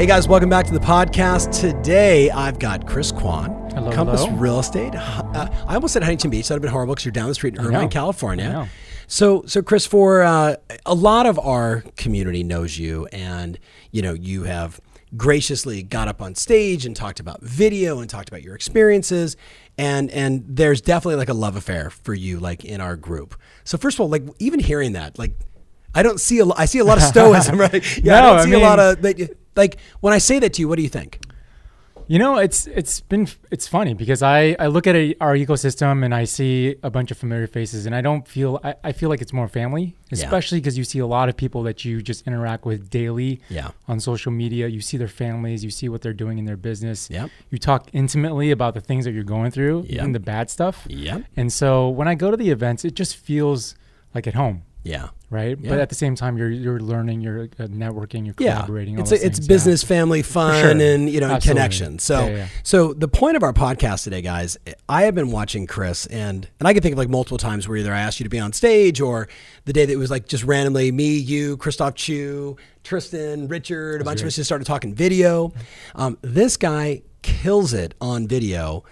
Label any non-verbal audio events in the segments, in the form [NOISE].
Hey guys, welcome back to the podcast. Today I've got Chris Kwan, Hello, Compass hello. Real Estate. Uh, I almost said Huntington Beach. That'd have been horrible because you're down the street in Irvine. California. So, so Chris, for uh, a lot of our community knows you, and you know you have graciously got up on stage and talked about video and talked about your experiences, and and there's definitely like a love affair for you, like in our group. So, first of all, like even hearing that, like I don't see a I see a lot of [LAUGHS] stoicism, right? Yeah, I don't I see a lot mean- of that. Like when I say that to you, what do you think? You know, it's it's been it's funny because I I look at a, our ecosystem and I see a bunch of familiar faces and I don't feel I, I feel like it's more family, especially because you see a lot of people that you just interact with daily Yeah. on social media. You see their families, you see what they're doing in their business. Yep. You talk intimately about the things that you're going through, even the bad stuff. Yep. And so when I go to the events, it just feels like at home. Yeah. Right, Yeah. but at the same time, you're you're learning, you're uh, networking, you're Yeah, collaborating. all it's a, it's things, yeah. business, family, fun, sure. and you know, Absolutely. connection. So, Yeah, yeah. so the point of our podcast today, guys, I have been watching Chris, and and I can think of like multiple times where either I asked you to be on stage, or the day that it was like just randomly me, you, Christoph Chu, Tristan, Richard, a bunch of us just started talking video. Um, this guy kills it on video.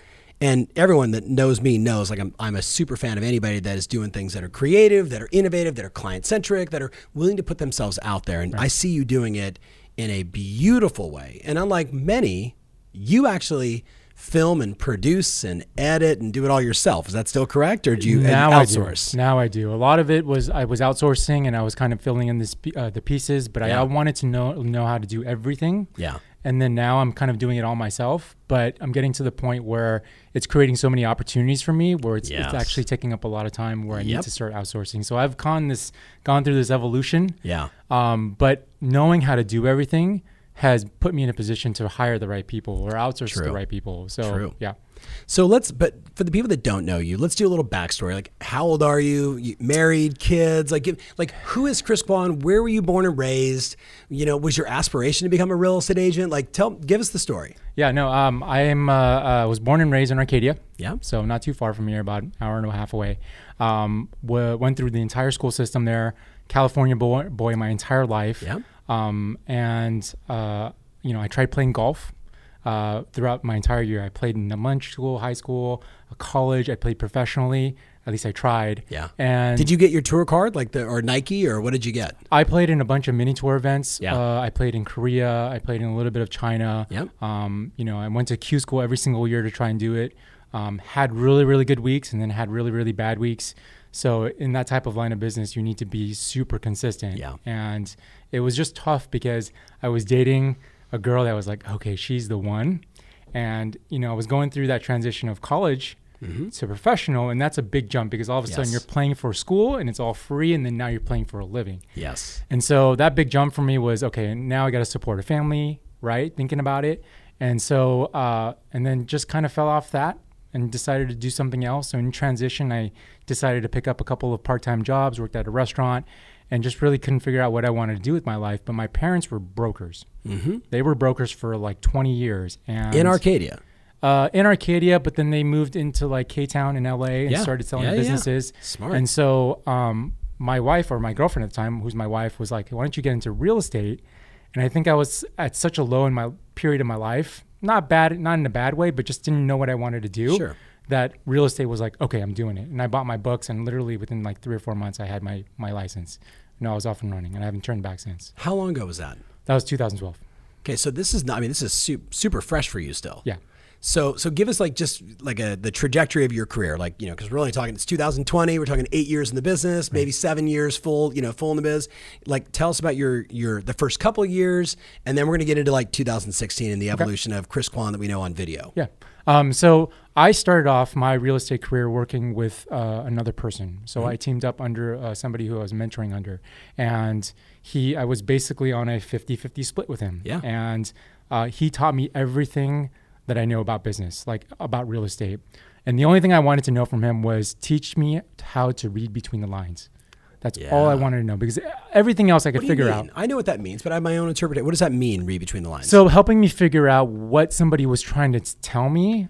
And everyone that knows me knows like I'm, I'm a super fan of anybody that is doing things that are creative, that are innovative, that are client centric, that are willing to put themselves out there. And I see you doing it in a beautiful way. And unlike many, you actually film and produce and edit and do it all yourself. Is that still correct? Or do you now outsource? I do. Now I do. A lot of it was I was outsourcing and I was kind of filling in this, uh, the pieces, but Yeah. I, I wanted to know know how to do everything. Yeah. And then now I'm kind of doing it all myself, but I'm getting to the point where it's creating so many opportunities for me where it's, Yes. it's actually taking up a lot of time where I Yep. need to start outsourcing. So I've gone this gone through this evolution. Yeah. Um, but knowing how to do everything has put me in a position to hire the right people or outsource True. the right people. So True. yeah. So let's, but for the people that don't know you, let's do a little backstory. Like, how old are you? you married, kids? Like, like, who is Chris Kwan? Where were you born and raised? You know, was your aspiration to become a real estate agent? Like, tell, give us the story. Yeah, no, um, I am uh, uh, was born and raised in Arcadia. Yeah. So not too far from here, about an hour and a half away. Um, w- went through the entire school system there. California boy, boy my entire life. Yeah. Um, and uh, you know, I tried playing golf uh, throughout my entire year. I played in elementary school, high school, uh, college. I played professionally. At least I tried. Yeah. And Did you get your tour card, like the or Nike, or what did you get? I played in a bunch of mini tour events. Yeah. Uh, I played in Korea. I played in a little bit of China. Yep. Um, you know, I went to Q school every single year to try and do it. Um, had really, really good weeks and then had really, really bad weeks. So in that type of line of business, you need to be super consistent. Yeah. And it was just tough because I was dating a girl that was like, okay, she's the one. And, you know, I was going through that transition of college to professional. And that's a big jump because all of a sudden Mm-hmm. You're playing for school and it's all free. And then now you're playing for a living. Yes. And so that big jump for me was okay, now I got to support a family, right? Thinking about it. And so, uh, and then just kind of fell off that and decided to do something else. So in transition, I decided to pick up a couple of part time jobs, worked at a restaurant, and just really couldn't figure out what I wanted to do with my life. But my parents were brokers. Mm-hmm. They were brokers for like 20 years. And In Arcadia. uh, in Arcadia, but then they moved into like K Town in LA and Yeah. started selling Yeah, yeah. businesses. Smart. And so um, my wife or my girlfriend at the time, who's my wife, was like, "Why don't you get into real estate?" And I think I was at such a low in my period of my life, not bad, not in a bad way, but just didn't know what I wanted to do. Sure. That real estate was like, okay, I'm doing it, and I bought my books, and literally within like three or four months, I had my my license. No, I was off and running, and I haven't turned back since. How long ago was that? That was 2012. Okay, so this is not. I mean, this is super, super fresh for you still. Yeah. So, so give us like just like a the trajectory of your career, like you know, because we're only talking it's 2020. We're talking eight years in the business, maybe seven years full, you know, full in the biz. Like, tell us about your your the first couple of years, and then we're gonna get into like 2016 and the evolution of Chris Kwan that we know on video. Yeah. Um, so I started off my real estate career working with uh, another person. So Mm-hmm. I teamed up under uh, somebody who I was mentoring under, and he I was basically on a 50-50 split with him. Yeah. And uh, he taught me everything that I know about business, like about real estate. And the only thing I wanted to know from him was teach me how to read between the lines. That's all I wanted to know because everything else I could What do you figure mean? out. I know what that means, but I have my own interpretation. What does that mean? Read between the lines. So helping me figure out what somebody was trying to tell me,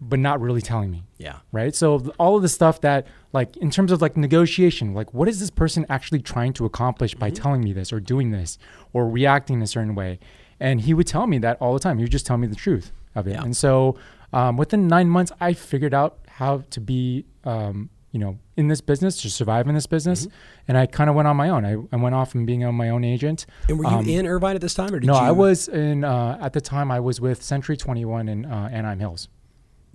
but not really telling me. yeah, right? So all of the stuff that, like, in terms of like negotiation, like, what is this person actually trying to accomplish by Mm-hmm. telling me this or doing this or reacting in a certain way? And he would tell me that all the time. He would just tell me the truth of it. Yeah. And so um, within nine months, I figured out how to be, um, you know, in this business to survive in this business. Mm-hmm. And I kind of went on my own. I, I went off and being on my own agent. and were you Um, in Irvine at this time, or did No, you? I was in uh, at the time. I was with Century Twenty One in uh, Anaheim Hills.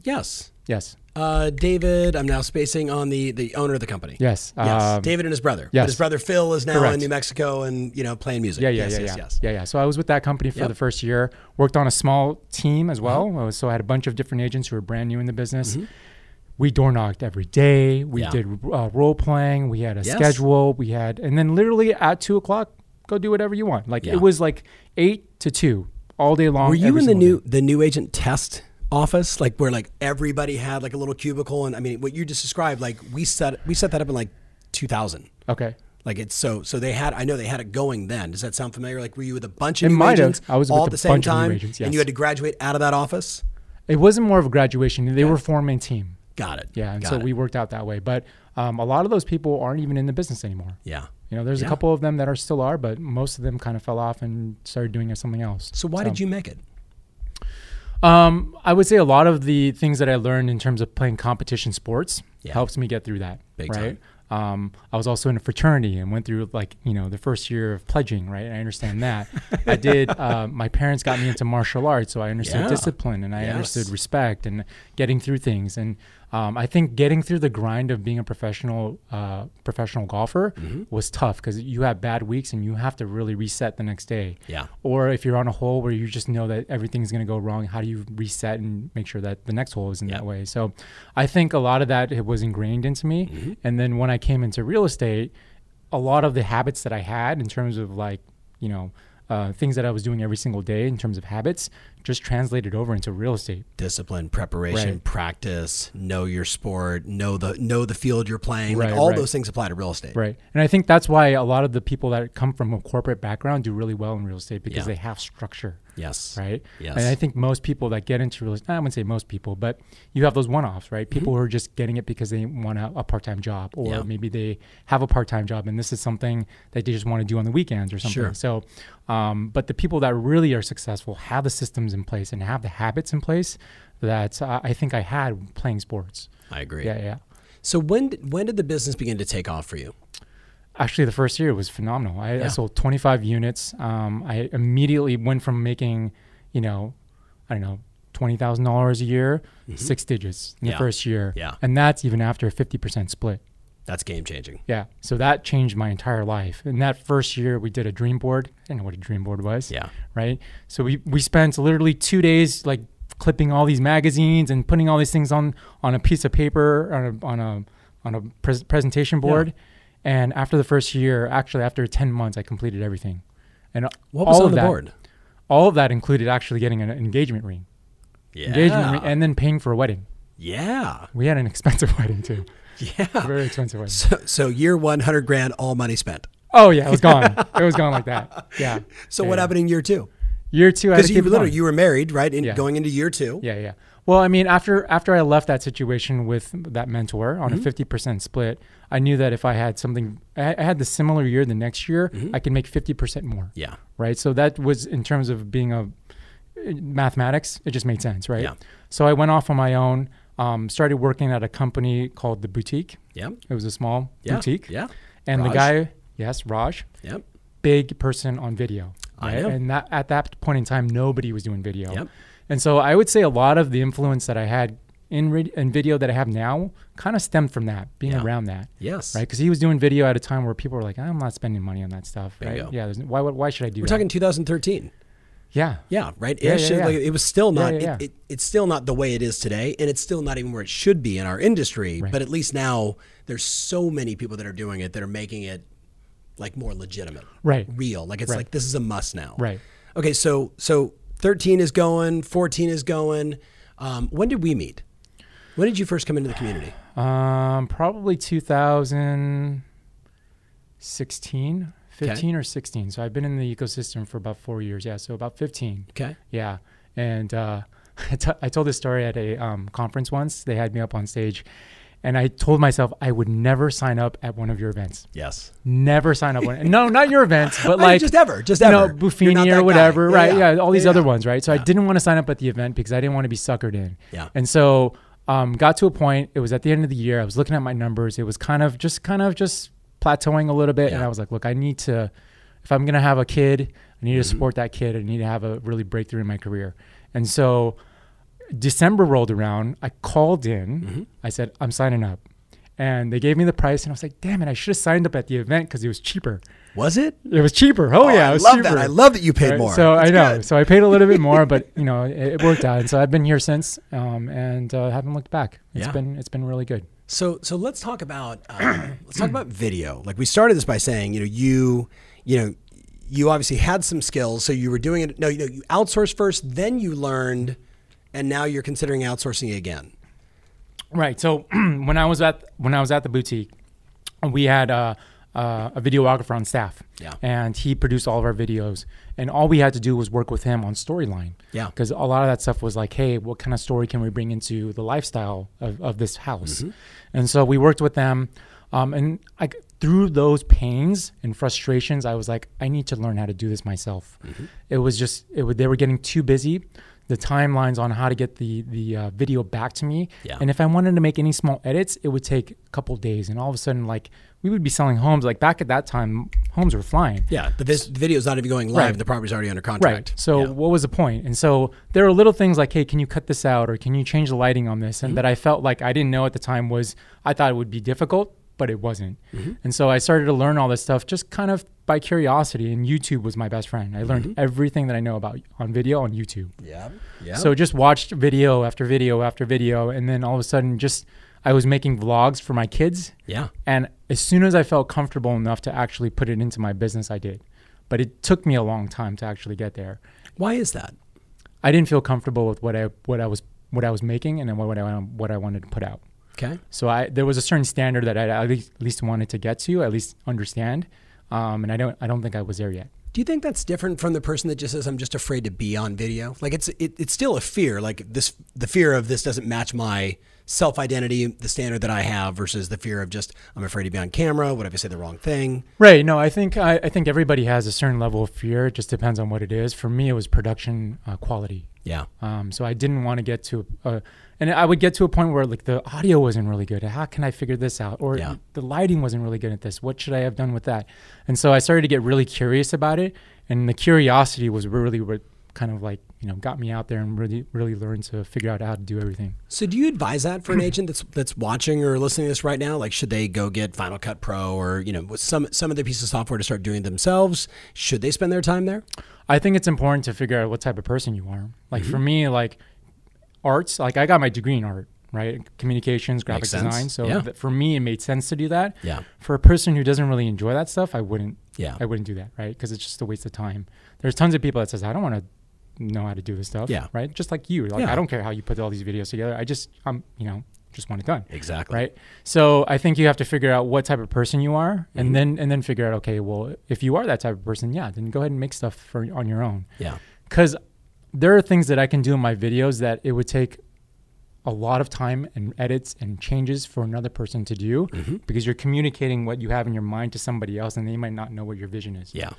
Yes, Yes, uh, David. I'm now spacing on the the owner of the company. yes, Yes, um, David and his brother. But yes. his brother Phil is now Correct. in New Mexico and you know playing music. Yeah, yeah, yes, yeah, yes, yeah. yes. yeah, yeah. So I was with that company for Yep. The first year. Worked on a small team as well. Uh, So I had a bunch of different agents who were brand new in the business. We door knocked every day. We Mm-hmm. Yeah. did uh, role playing. We had a Yes. schedule. We had, and then literally at two o'clock, go do whatever you want. Like Yeah. it was like eight to two all day long. Were you in the new day. the new agent test office, like where like everybody had like a little cubicle? And I mean, what you just described, like we set we set that up in like 2000. Okay. Like it's so so they had I know they had it going then. Does that sound familiar? Like were you with a bunch of It new might have. agents I was all at the same time, agents, and you had to graduate out of that office? It wasn't more of a graduation. They were forming a team. Got it. Yeah, and Got so it. we worked out that way. But um, a lot of those people aren't even in the business anymore. yeah. You know, there's Yeah. a couple of them that are still are, but most of them kind of fell off and started doing something else. So why did you make it? Um, I would say a lot of the things that I learned in terms of playing competition sports Yeah. helps me get through that. Big right. Um, I was also in a fraternity and went through like you know the first year of pledging. Right. I understand that. [LAUGHS] I did. Uh, my parents got me into martial arts, so I understood Yeah. discipline and I Yes. understood respect and getting through things. And um, I think getting through the grind of being a professional uh, professional golfer Mm-hmm. was tough because you have bad weeks and you have to really reset the next day Yeah. or if you're on a hole where you just know that everything's going to go wrong how do you reset and make sure that the next hole is in Yeah. that way so i think a lot of that it was ingrained into me Mm-hmm. and then when i came into real estate a lot of the habits that i had in terms of like you know uh, things that i was doing every single day in terms of habits just translate it over into real estate Discipline, preparation, Right. practice, know your sport, know the know the field you're playing. like Right, all right. those things apply to real estate. right and i think that's why a lot of the people that come from a corporate background do really well in real estate because Yeah. they have structure Yes. right? Yes. And I think most people that get into real estate, I wouldn't say most people, but you have those one-offs, right? People who are just getting it because they want a, a part-time job, or Mm-hmm. Yeah. maybe they have a part-time job and this is something that they just want to do on the weekends or something. Sure. So, um, but the people that really are successful have the systems in place and have the habits in place that uh, I think I had playing sports. I agree. Yeah, yeah. So when when did the business begin to take off for you? Actually, the first year was phenomenal. I, Yeah. I sold 25 units. Um, I immediately went from making, you know, I don't know, twenty thousand dollars a year, six digits in Mm-hmm. Yeah. the first year. Yeah. and that's even after a 50% split. That's game changing. Yeah, so that changed my entire life. In that first year, we did a dream board. I didn't know what a dream board was. Yeah. Right. So we we spent literally two days like clipping all these magazines and putting all these things on on a piece of paper on a on a on a pres- presentation board. And after the first year, actually after ten months, I completed everything. And What was all on of the that, board? All of that included actually getting an engagement ring, Yeah. engagement ring, and then paying for a wedding. yeah. We had an expensive [LAUGHS] wedding too, Yeah. very expensive wedding. So, so year one, hundred grand, all money spent. Oh yeah, it was gone. [LAUGHS] it was gone like that. Yeah. So Yeah, what yeah. happened in year two? Year two, Because you literally you were married, right? In Yeah. going into year two. Yeah, yeah. Well, I mean, after after I left that situation with that mentor Mm-hmm. on a fifty percent split, I knew that if I had something, I I had the similar year the next year, Mm-hmm. I could make fifty percent more. Yeah. Right. So that was in terms of being a mathematics, it just made sense, right? Yeah. So I went off on my own, um, started working at a company called the Boutique. Yeah. It was a small Yeah. boutique, Yeah. and Raj? the guy, yes, Raj, Yep. big person on video. I right? know. And that at that point in time, nobody was doing video. Yep. And so I would say a lot of the influence that I had in, vid- in video that I have now kind of stemmed from that, being Yeah. around that. Yes. Right, because he was doing video at a time where people were like, "I'm not spending money on that stuff." Bingo. Right? Yeah. There's, why? Why should I do it? We're that? talking 2013. yeah. Yeah, right. Yeah, yeah, yeah. Like, it was still not. It, it, it's still not the way it is today, and it's still not even where it should be in our industry. Right. But at least now, there's so many people that are doing it that are making it like more legitimate, Right. real. Like it's Right. like this is a must now. Right. Okay, so so 13 is going, 14 is going. Um, when did we meet? When did you first come into the community? Um, probably 2016, 15 or 16. So I've been in the ecosystem for about four years. Yeah, so about 15. Okay. Yeah, and uh, [LAUGHS] I, t- I told this story at a um, conference once. They had me up on stage, and I told myself I would never sign up at one of your events. Yes. Never sign up. One, no, not your events, but [LAUGHS] like just ever, just ever. You're not Buffini or whatever, Yeah, right? yeah. Yeah, all these Yeah, other ones, right? So I didn't want to sign up at the event because I didn't want to be suckered in. Yeah. And so um, got to a point. It was at the end of the year. I was looking at my numbers. It was kind of just kind of just plateauing a little bit, and I was like, look, I need to. If I'm gonna have a kid, I need to Mm-hmm. support that kid. I need to have a really breakthrough in my career. And so December rolled around. I called in. Mm-hmm. I said, I'm signing up. And they gave me the price, and I was like, damn it, I should have signed up at the event because it was cheaper. Was it? It was cheaper. Oh, yeah, I it was love cheaper. that. I love that you paid Right, more. So That's I know. good. So I paid a little bit more, [LAUGHS] but you know, it, it worked out. And so I've been here since, um, and uh, haven't looked back. It's Yeah. been it's been really good. So so let's talk about uh, [CLEARS THROAT] let's talk about video. Like we started this by saying, you know, you you know, you obviously had some skills, so you were doing it. No, you know, you outsourced first, then you learned, and now you're considering outsourcing again. Right. So [CLEARS THROAT] when I was at when I was at the boutique, we had uh, uh, a videographer on staff. Yeah. And he produced all of our videos, and all we had to do was work with him on storyline. Yeah. Because a lot of that stuff was like, hey, what kind of story can we bring into the lifestyle of, of this house? Mm-hmm. And so we worked with them, um, and I through those pains and frustrations, I was like, I need to learn how to do this myself. Mm-hmm. It was just it would, they were getting too busy. The timelines on how to get the the uh, video back to me, Yeah. and if I wanted to make any small edits, it would take a couple days. And all of a sudden, like we would be selling homes. Like back at that time, homes were flying. Yeah, the, vis- the video's not even going live. Right. The property's already under contract. Right. So Yeah. what was the point? And so there were little things like, hey, can you cut this out, or can you change the lighting on this? And Mm-hmm. that I felt like I didn't know at the time was I thought it would be difficult, but it wasn't. Mm-hmm. And so I started to learn all this stuff just kind of by curiosity. And YouTube was my best friend. I learned Mm-hmm. everything that I know about on video on YouTube. yeah, yeah. So just watched video after video after video, and then all of a sudden, just I was making vlogs for my kids. yeah, And as soon as I felt comfortable enough to actually put it into my business, I did. But it took me a long time to actually get there. why is that? I didn't feel comfortable with what I what I was what I was making and then what I what I wanted to put out. Okay, So I there was a certain standard that I at least, at least wanted to get to, at least understand. Um, and I don't I don't think I was there yet. Do you think that's different from the person that just says I'm just afraid to be on video? Like it's it, it's still a fear. Like this, the fear of this doesn't match my self identity, the standard that I have, versus the fear of just I'm afraid to be on camera. What if I say the wrong thing? Right. No, I think I, I think everybody has a certain level of fear. It just depends on what it is. For me, it was production uh, quality. Yeah, Um, so I didn't want to get to, uh, and I would get to a point where like the audio wasn't really good. How can I figure this out? Or Yeah. the lighting wasn't really good at this. What should I have done with that? And so I started to get really curious about it, and the curiosity was really what kind of like you know got me out there and really really learned to figure out how to do everything. So do you advise that for an [CLEARS THROAT] agent that's that's watching or listening to this right now? Like, should they go get Final Cut Pro or you know some some of the piece of software to start doing themselves? Should they spend their time there? I think it's important to figure out what type of person you are. Like Mm-hmm. for me, like arts, like I got my degree in art, right? Communications, graphic Makes sense. design. So Yeah. th- for me, it made sense to do that. Yeah. For a person who doesn't really enjoy that stuff, I wouldn't. Yeah. I wouldn't do that, right? Because it's just a waste of time. There's tons of people that says I don't want to know how to do this stuff. Yeah. Right. Just like you, like Yeah. I don't care how you put all these videos together. I just, I'm, you know, just want it done. Exactly. Right. So I think you have to figure out what type of person you are, Mm-hmm. and then and then figure out, okay, well, if you are that type of person, yeah, then go ahead and make stuff for on your own Yeah. because there are things that I can do in my videos that it would take a lot of time and edits and changes for another person to do Mm-hmm. because you're communicating what you have in your mind to somebody else and they might not know what your vision is. Yeah.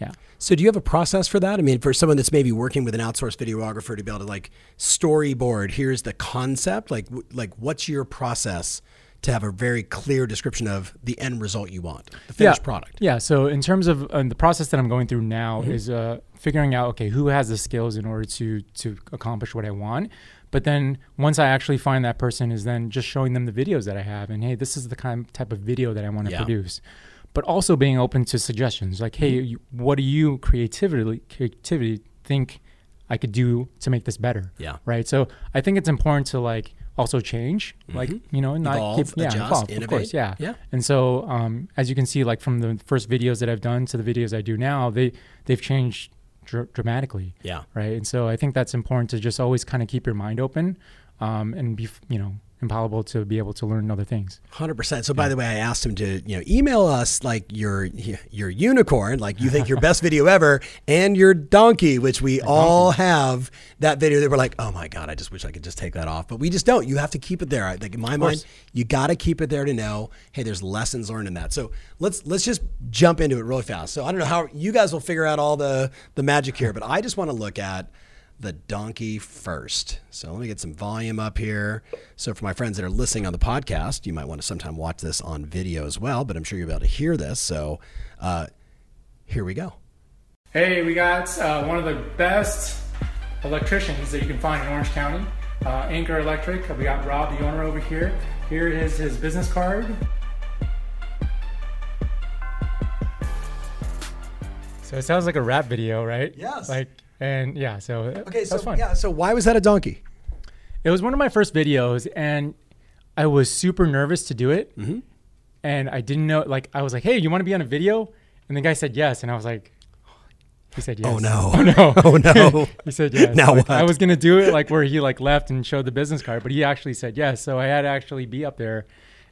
Yeah. So do you have a process for that? I mean, for someone that's maybe working with an outsourced videographer to be able to like storyboard, here's the concept. Like, w- like what's your process to have a very clear description of the end result you want, the finished product? Yeah. So in terms of uh, the process that I'm going through now Mm-hmm. is uh, figuring out okay who has the skills in order to to accomplish what I want. But then once I actually find that person, is then just showing them the videos that I have and hey, this is the kind type of video that I want to Yeah. produce. But also being open to suggestions like hey, Mm-hmm. you, what do you creativity creativity think I could do to make this better? Yeah. Right. So I think it's important to like also change, like you know, not Mm-hmm. Evolve, keep yeah, adjust, evolve, of innovate. course, yeah. Yeah. And so, um, as you can see, like from the first videos that I've done to the videos I do now, they they've changed dr- dramatically. Yeah. Right. And so I think that's important to just always kind of keep your mind open, um, and be you know impalpable to be able to learn other things. Hundred percent. So, by the way, I asked him to you know email us like your your unicorn, like you think your best [LAUGHS] video ever, and your donkey, which we all have that video that we're like, oh my god, I just wish I could just take that off, but we just don't. You have to keep it there. I think in my mind, you got to keep it there to know, hey, there's lessons learned in that. So let's let's just jump into it really fast. So I don't know how you guys will figure out all the the magic here, but I just want to look at the donkey first. So let me get some volume up here. So for my friends that are listening on the podcast, you might want to sometime watch this on video as well, but I'm sure you'll be able to hear this. So uh, here we go. Hey, we got uh, one of the best electricians that you can find in Orange County, uh, Anchor Electric. We got Rob, the owner, over here. Here is his business card. So it sounds like a rap video, right? Yes. Like, and yeah, so Okay, that's so fun. yeah, so why was that a donkey? It was one of my first videos, and I was super nervous to do it. Mm-hmm. And I didn't know, like, I was like, hey, you want to be on a video? And the guy said yes. And I was like, he said yes. [LAUGHS] Oh no! [LAUGHS] Oh no! Oh [LAUGHS] no! he said yes. Now Like, what? I was gonna do it like where he like left and showed the business card, but he actually said yes. So I had to actually be up there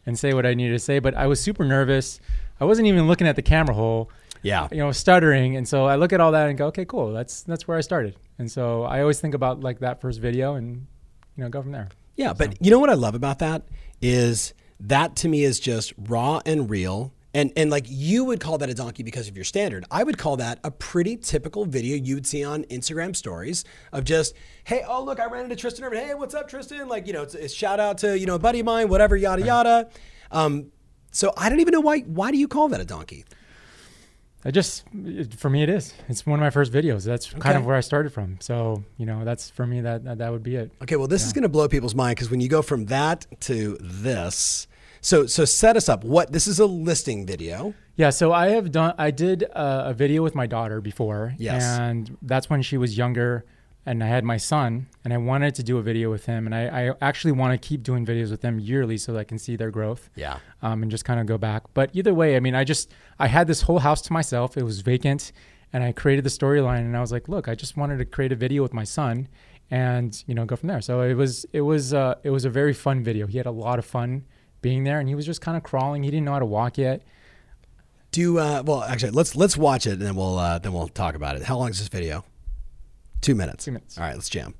and say what I needed to say. But I was super nervous. I wasn't even looking at the camera hole, yeah, you know, stuttering. And so I look at all that and go, okay, cool. That's that's where I started. And so I always think about like that first video and you know go from there. yeah. But you know what I love about that is that to me is just raw and real. And, and like you would call that a donkey because of your standard. I would call that a pretty typical video you would see on Instagram stories of just, hey, oh look, I ran into Tristan Irvin. Hey, what's up, Tristan? Like, you know, it's, it's shout out to, you know, a buddy of mine, whatever, yada yada. Um, so I don't even know why why do you call that a donkey? I just, it, for me, it is. It's one of my first videos. That's kind of where I started from. So, you know, that's for me, that that, that would be it. Okay, well, this is going to blow people's mind because when you go from that to this, so so set us up. What this is a listing video. Yeah, so I have done, I did uh, a video with my daughter before. Yes. And that's when she was younger and I had my son and I wanted to do a video with him. And I, I actually want to keep doing videos with them yearly so that I can see their growth. Yeah. um, and just kind of go back. But either way, I mean, I just I had this whole house to myself. It was vacant, and I created the storyline. And I was like, look, I just wanted to create a video with my son, and you know, go from there. So it was it was uh, it was a very fun video. He had a lot of fun being there, and he was just kind of crawling. He didn't know how to walk yet. Do uh, well. Actually, let's let's watch it and then we'll uh, then we'll talk about it. How long is this video? Two minutes. Two minutes. All right, let's jam.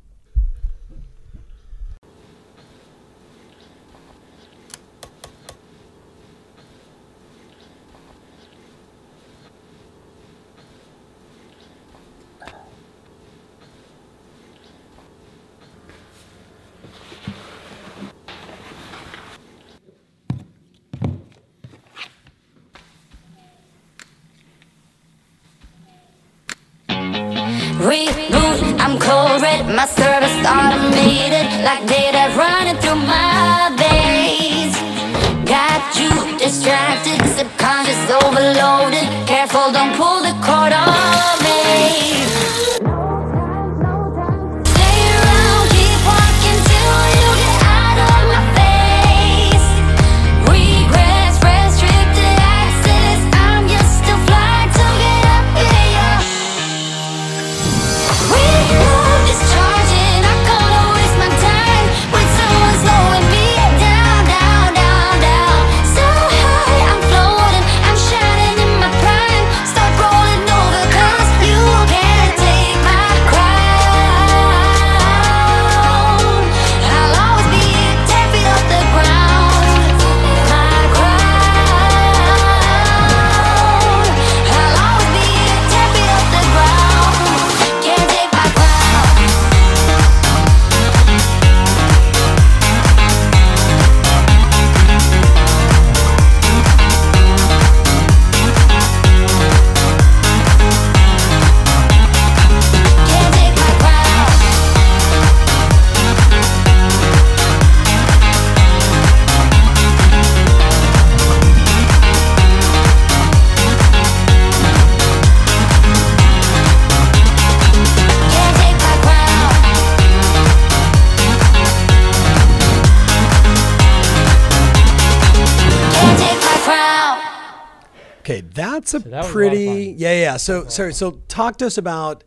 That's a a pretty fun. yeah yeah. So so so talk to us about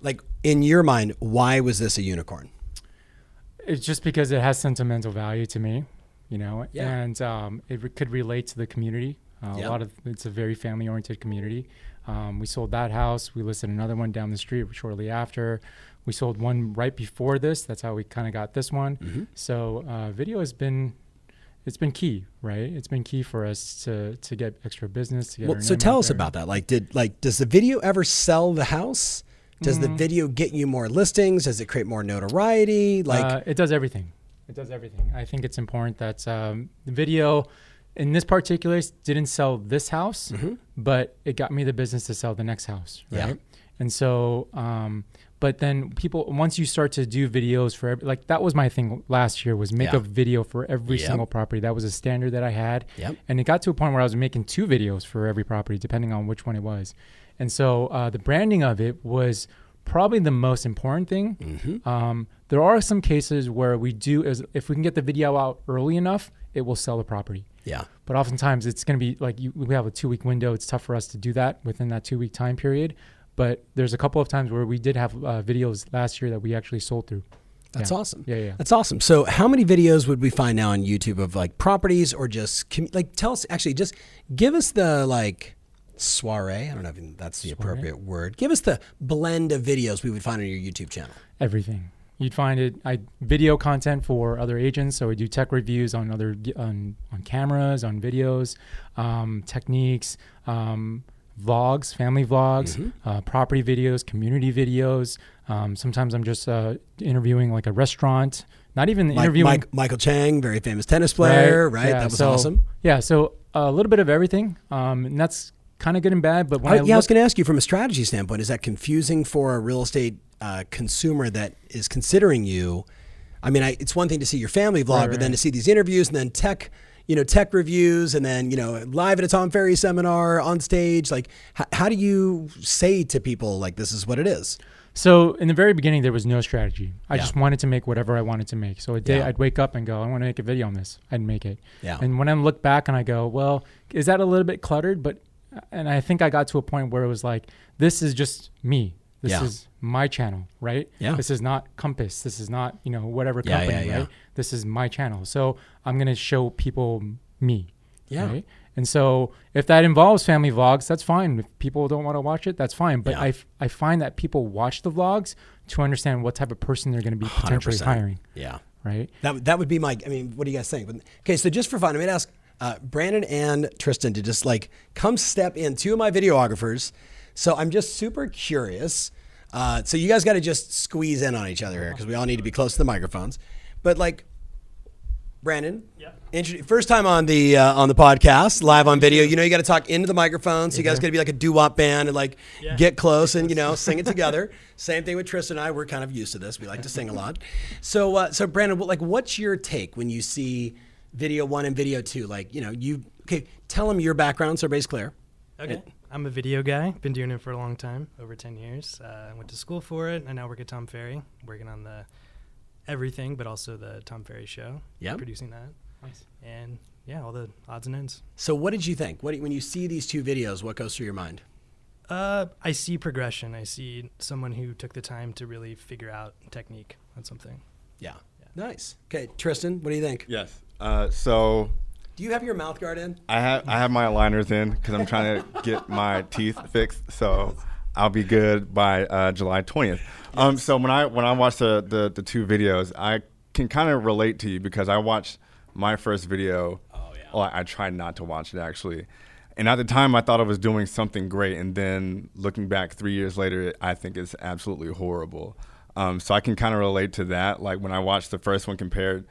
like in your mind, why was this a unicorn? It's just because it has sentimental value to me, you know, Yeah. and um, it could relate to the community. Uh, Yeah. A lot of it's a very family-oriented community. Um, we sold that house. We listed another one down the street shortly after. We sold one right before this. That's how we kind of got this one. Mm-hmm. So uh, video has been. It's been key, right? It's been key for us to to get extra business. To get Well, so tell us about that. Like, did like does the video ever sell the house? Does the video get you more listings? Does it create more notoriety? Like, uh, it does everything. It does everything. I think it's important that um, the video, in this particular, didn't sell this house, but it got me the business to sell the next house, Yeah. right? And so, um, but then people, once you start to do videos for every, like that was my thing last year was make Yeah. a video for every Yep. single property. That was a standard that I had, Yep. and it got to a point where I was making two videos for every property, depending on which one it was. And so uh, the branding of it was probably the most important thing. Mm-hmm. Um, there are some cases where we do is if we can get the video out early enough, it will sell the property. yeah, But oftentimes it's going to be like you, we have a two week window. It's tough for us to do that within that two week time period. But there's a couple of times where we did have uh, videos last year that we actually sold through. that's Yeah. awesome. Yeah, yeah. That's awesome. So, how many videos would we find now on YouTube of like properties or just commu- like tell us actually just give us the like soiree. I don't know if that's the appropriate word. Give us the blend of videos we would find on your YouTube channel. Everything you'd find it. I video content for other agents, so we do tech reviews on other on on cameras, on videos, um, techniques. Um, vlogs family vlogs Mm-hmm. uh, property videos community videos um, sometimes i'm just uh, interviewing like a restaurant not even Mike, interviewing Mike, Michael Chang, very famous tennis player, right? Yeah, that was so- awesome. Yeah, so a little bit of everything, um, and that's kind of good and bad. But when I, I, yeah, I was going to ask you from a strategy standpoint, is that confusing for a real estate uh, consumer that is considering you? I mean, I, it's one thing to see your family vlog, Right, but then to see these interviews and then tech, you know, tech reviews, and then you know, live at a Tom Ferry seminar on stage. Like, h- how do you say to people like this is what it is? so in the very beginning, there was no strategy. I Yeah. just wanted to make whatever I wanted to make. So a day Yeah. I'd wake up and go, I want to make a video on this. I'd make it. Yeah. And when I look back and I go, well, is that a little bit cluttered? But uh, and I think I got to a point where it was like, this is just me. This Yeah. is my channel, right? Yeah. This is not Compass. This is not you know whatever Yeah, company, yeah, right? This is my channel. So I'm gonna show people me. Yeah. Right? And so if that involves family vlogs, that's fine. If people don't want to watch it, that's fine. But. I, f- I find that people watch the vlogs to understand what type of person they're going to be potentially 100%. hiring, Yeah. right? That would- that would be my. I mean, what do you guys think? But, okay, so just for fun, I'm gonna ask uh, Brandon and Tristan to just like come step in, two of my videographers. So I'm just super curious. Uh, so you guys got to just squeeze in on each other here because we all need to be close to the microphones. But like, Brandon, Yeah. intro- first time on the uh, on the podcast, live on video. You know, you got to talk into the microphone. So you guys got to be like a doo wop band and like Yeah. get close and you know sing it together. [LAUGHS] Same thing with Tristan and I. We're kind of used to this. We like to sing a lot. So uh, so Brandon, like, what's your take when you see video one and video two? Like, you know, you okay? Tell them your background so everybody's clear. Okay. I'm a video guy. Been doing it for a long time, over 10 years. Uh, I went to school for it. I now work at Tom Ferry, working on the everything, but also the Tom Ferry show. Yeah. Producing that. Nice. And yeah, all the odds and ends. So what did you think? What when you see these two videos? What goes through your mind? Uh, I see progression. I see someone who took the time to really figure out technique on something. Yeah. Nice. Okay, Tristan, what do you think? Yes. Uh, so Do you have your mouth guard in? I have I have my aligners in because I'm trying to get my teeth fixed. So I'll be good by uh, July 20th. Um, so when I when I watch the, the the two videos, I can kind of relate to you because I watched my first video. Oh, yeah. Well, I tried not to watch it actually. And at the time, I thought I was doing something great, and then looking back three years later, I think it's absolutely horrible. Um, so I can kind of relate to that. Like when I watched the first one compared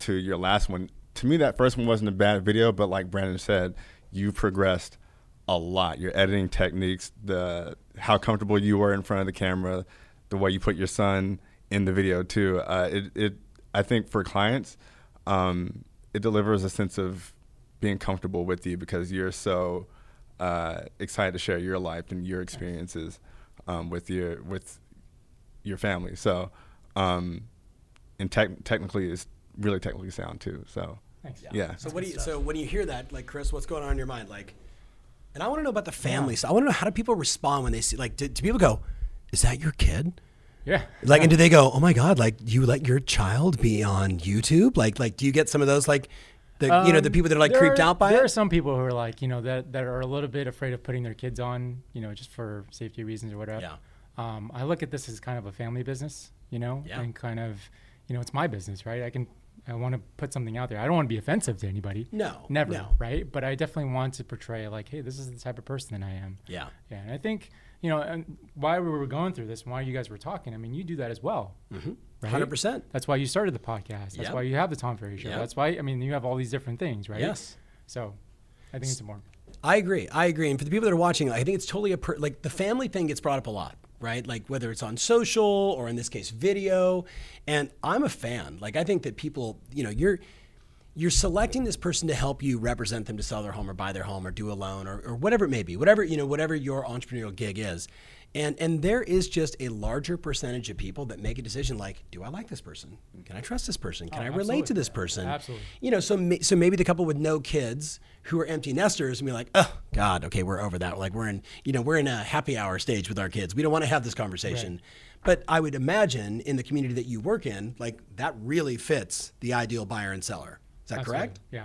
to your last one, to me that first one wasn't a bad video, but like Brandon said, you progressed a lot. Your editing techniques, the how comfortable you were in front of the camera, the way you put your son in the video too. Uh, it, it I think for clients, um, it delivers a sense of being comfortable with you because you're so uh, excited to share your life and your experiences um, with your with your family. So, um, and tech technically is really technically sound too. So, Thanks. yeah. So what do you? So when you hear that, like Chris, what's going on in your mind? Like, and I want to know about the family. So I want to know how do people respond when they see? Like, do, do people go, is that your kid? Yeah. Like, and do they go, oh my god, like you let your child be on YouTube? Like, like do you get some of those like, the you know the Um, people that are like creeped are- out by there it? There are some people who are like, you know, that that are a little bit afraid of putting their kids on, you know, just for safety reasons or whatever. Yeah. Um, I look at this as kind of a family business, you know, Yeah. and kind of, you know, it's my business, right? I can, I want to put something out there. I don't want to be offensive to anybody. No, Never. no. Right. But I definitely want to portray like, hey, this is the type of person that I am. Yeah. Yeah. And I think, you know, and why we were going through this and why you guys were talking, I mean, you do that as well. Mm-hmm. Right? Hundred percent. That's why you started the podcast. That's Yep. why you have the Tom Ferry show. Yep. That's why, I mean, you have all these different things, right? Yes. So I think it's important. I agree. I agree. And for the people that are watching, I think it's totally a per- like the family thing gets brought up a lot, right? Like whether it's on social or in this case video. And I'm a fan. Like I think that people, you know, you're you're selecting this person to help you represent them to sell their home or buy their home or do a loan or, or whatever it may be, whatever you know, whatever your entrepreneurial gig is. And and there is just a larger percentage of people that make a decision like, do I like this person? Can I trust this person? Can Oh, I relate to this person? Absolutely. You know, so ma- so maybe the couple with no kids who are empty nesters and be like, oh God, okay, we're over that. Like we're in, you know, we're in a happy hour stage with our kids. We don't want to have this conversation. But I would imagine in the community that you work in, like that really fits the ideal buyer and seller. Is that correct? Yeah.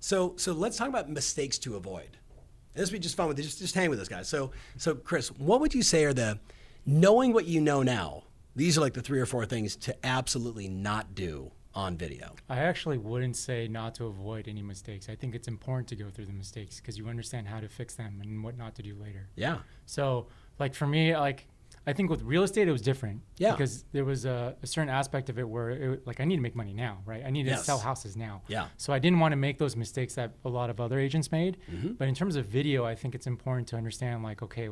So, so let's talk about mistakes to avoid. This would be just fun with just just hang with us, guys. So, so Chris, what would you say are the knowing what you know now? These are like the three or four things to absolutely not do on video. I actually wouldn't say not to avoid any mistakes. I think it's important to go through the mistakes because you understand how to fix them and what not to do later. Yeah, So, like for me, like I think with real estate, it was different. Yeah. Because there was a, a certain aspect of it where, it, like, I need to make money now, right? I need Yes. to sell houses now. Yeah. So I didn't want to make those mistakes that a lot of other agents made. Mm-hmm. But in terms of video, I think it's important to understand, like, okay,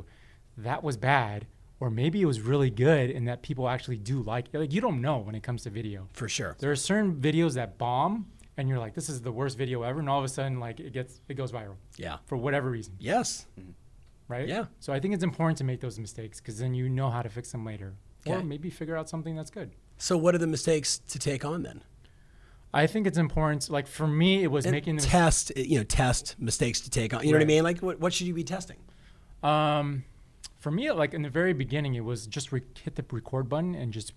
that was bad, or maybe it was really good, and that people actually do like. it. Like, you don't know when it comes to video. for sure. There are certain videos that bomb, and you're like, this is the worst video ever, and all of a sudden, like, it gets it goes viral Yeah. for whatever reason Yes. Right? Yeah. So I think it's important to make those mistakes because then you know how to fix them later, or maybe figure out something that's good. So, what are the mistakes to take on then? I think it's important. Like for me, it was And making the test, you know, test mistakes to take on. You know what I mean? Like, what, what should you be testing? Um, for me, like in the very beginning, it was just re- hit the record button and just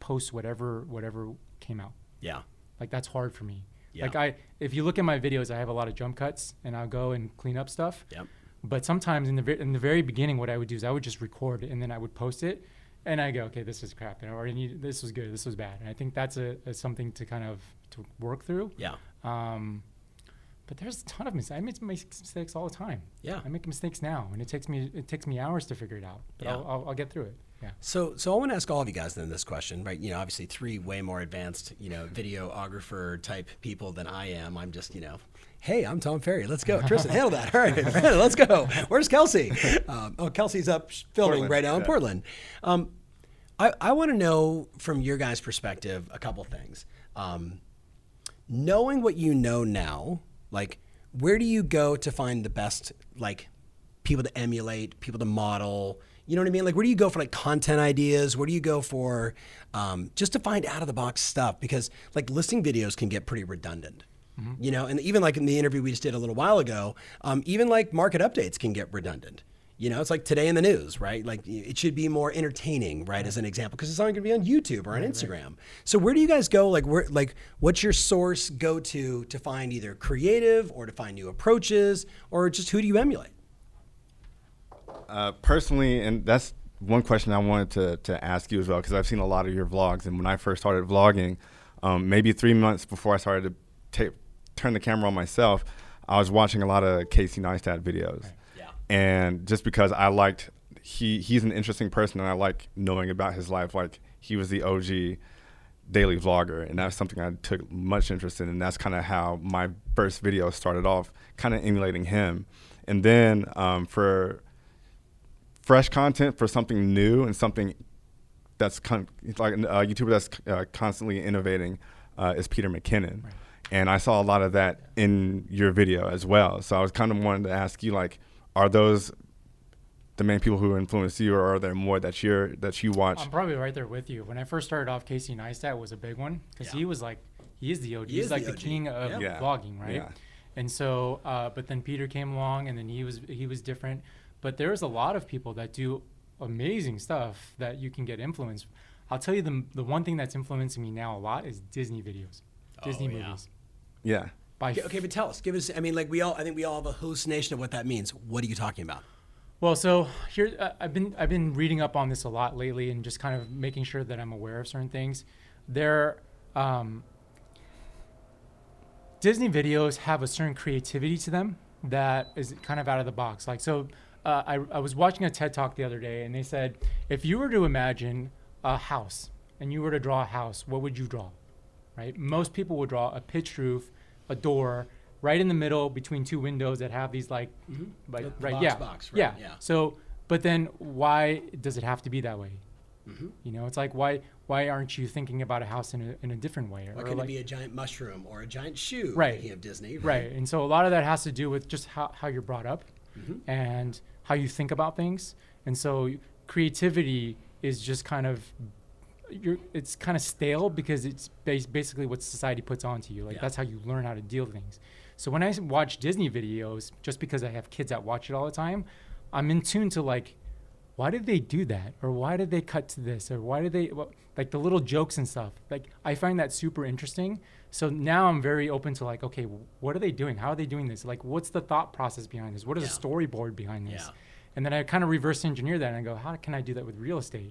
post whatever whatever came out. Yeah. Like that's hard for me. Yeah. Like I, if you look at my videos, I have a lot of jump cuts, and I'll go and clean up stuff. Yep. But sometimes in the in the very beginning, what I would do is I would just record and then I would post it, and I go, okay, this is crap, or this was good, this was bad. And I think that's a, a something to kind of to work through. Yeah. Um, but there's a ton of mistakes. I make mistakes all the time. Yeah. I make mistakes now, and it takes me it takes me hours to figure it out. But Yeah. I'll, I'll, I'll get through it. Yeah. So, so I want to ask all of you guys then this question, right? You know, obviously three way more advanced, you know, videographer type people than I am. I'm just, you know, hey, I'm Tom Ferry. Let's go, Tristan. [LAUGHS] Handle that. All right, [LAUGHS] let's go. Where's Kelsey? Um, oh, Kelsey's up filming Portland, right now in yeah. Portland. Um, I, I want to know from your guys' perspective a couple things. Um, knowing what you know now, like where do you go to find the best like people to emulate, people to model? You know what I mean? Like where do you go for like content ideas? Where do you go for um, just to find out of the box stuff? Because like listing videos can get pretty redundant. You know, and even like in the interview we just did a little while ago, um, even like market updates can get redundant. You know, it's like today in the news, right? Like it should be more entertaining, right? As an example, because it's only going to be on YouTube or on Instagram. So where do you guys go? Like, where, like, what's your source go to to find either creative or to find new approaches, or just who do you emulate? Uh, personally, and that's one question I wanted to, to ask you as well, because I've seen a lot of your vlogs. And when I first started vlogging, um, maybe three months before I started to ta- turn the camera on myself, I was watching a lot of Casey Neistat videos. Yeah. And just because I liked, he he's an interesting person, and I like knowing about his life. Like he was the OG daily vlogger, and that's something I took much interest in, and that's kind of how my first video started off, kind of emulating him. And then um, for fresh content for something new and something that's con- it's like a YouTuber that's uh, constantly innovating uh, is Peter McKinnon, and I saw a lot of that in your video as well. So I was kind of wanting to ask you like, are those the main people who influence you, or are there more that you're that you watch? I'm probably right there with you. When I first started off, Casey Neistat was a big one because Yeah. he was like, he is the OG. He He's like the the, king of Yeah. Yeah. vlogging, right? Yeah. And so, uh, but then Peter came along, and then he was he was different. But there's a lot of people that do amazing stuff that you can get influence. I'll tell you the the one thing that's influencing me now a lot is Disney videos, Disney Oh, yeah. movies. yeah. By Okay, okay, but tell us. Give us. I mean, like we all. I think we all have a hallucination of what that means. What are you talking about? Well, so here uh, I've been I've been reading up on this a lot lately, and just kind of making sure that I'm aware of certain things. There, um, Disney videos have a certain creativity to them that is kind of out of the box. Like so, uh, I I was watching a TED talk the other day, and they said if you were to imagine a house and you were to draw a house, what would you draw? Right? Most people would draw a pitched roof, a door. Right in the middle between two windows that have these like, like The- right, box yeah, box, right, yeah, yeah. so, but then why does it have to be that way? Mm-hmm. You know, it's like why why aren't you thinking about a house in a, in a different way? Why Or couldn't like- it be a giant mushroom or a giant shoe? Right. Of Disney. right, and so a lot of that has to do with just how, how you're brought up Mm-hmm. and how you think about things. And so creativity is just kind of you're it's kind of stale because it's bas- basically what society puts onto you. Like Yeah. that's how you learn how to deal with things. So when I watch Disney videos, just because I have kids that watch it all the time, I'm in tune to like, why did they do that, or why did they cut to this, or why did they wha- like the little jokes and stuff. Like I find that super interesting. So now I'm very open to like, okay, what are they doing? How are they doing this? Like, what's the thought process behind this? What is Yeah. the storyboard behind this? Yeah. And then I kind of reverse engineer that and I go, how can I do that with real estate?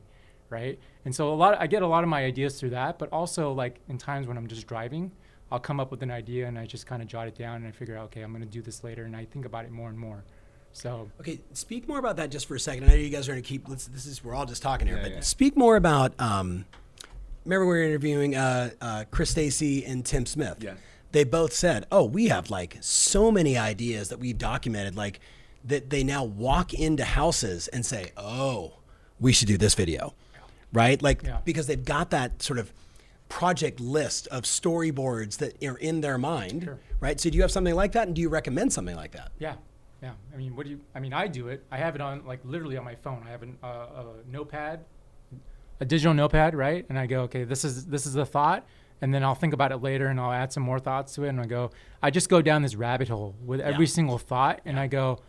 Right. And so a lot, I get a lot of my ideas through that, but also like in times when I'm just driving, I'll come up with an idea and I just kind of jot it down and I figure out, okay, I'm going to do this later. And I think about it more and more. So Okay, speak more about that just for a second. I know you guys are going to keep. Let's, this is we're all just talking here, Yeah, but yeah. speak more about. Um, remember, we were interviewing uh, uh, Chris Stacy and Tim Smith. Yeah. They both said, "Oh, we have like so many ideas that we've documented, like that they now walk into houses and say, "Oh, we should do this video," right? Like Yeah. because they've got that sort of project list of storyboards that are in their mind, Sure. right? So, do you have something like that, and do you recommend something like that? yeah, yeah. I mean, what do you, I mean, I do it. I have it on like literally on my phone. I have an, uh, a notepad, a digital notepad, right? And I go, okay, this is, this is the thought. And then I'll think about it later and I'll add some more thoughts to it. And I go, I just go down this rabbit hole with every Yeah. single thought. And I go,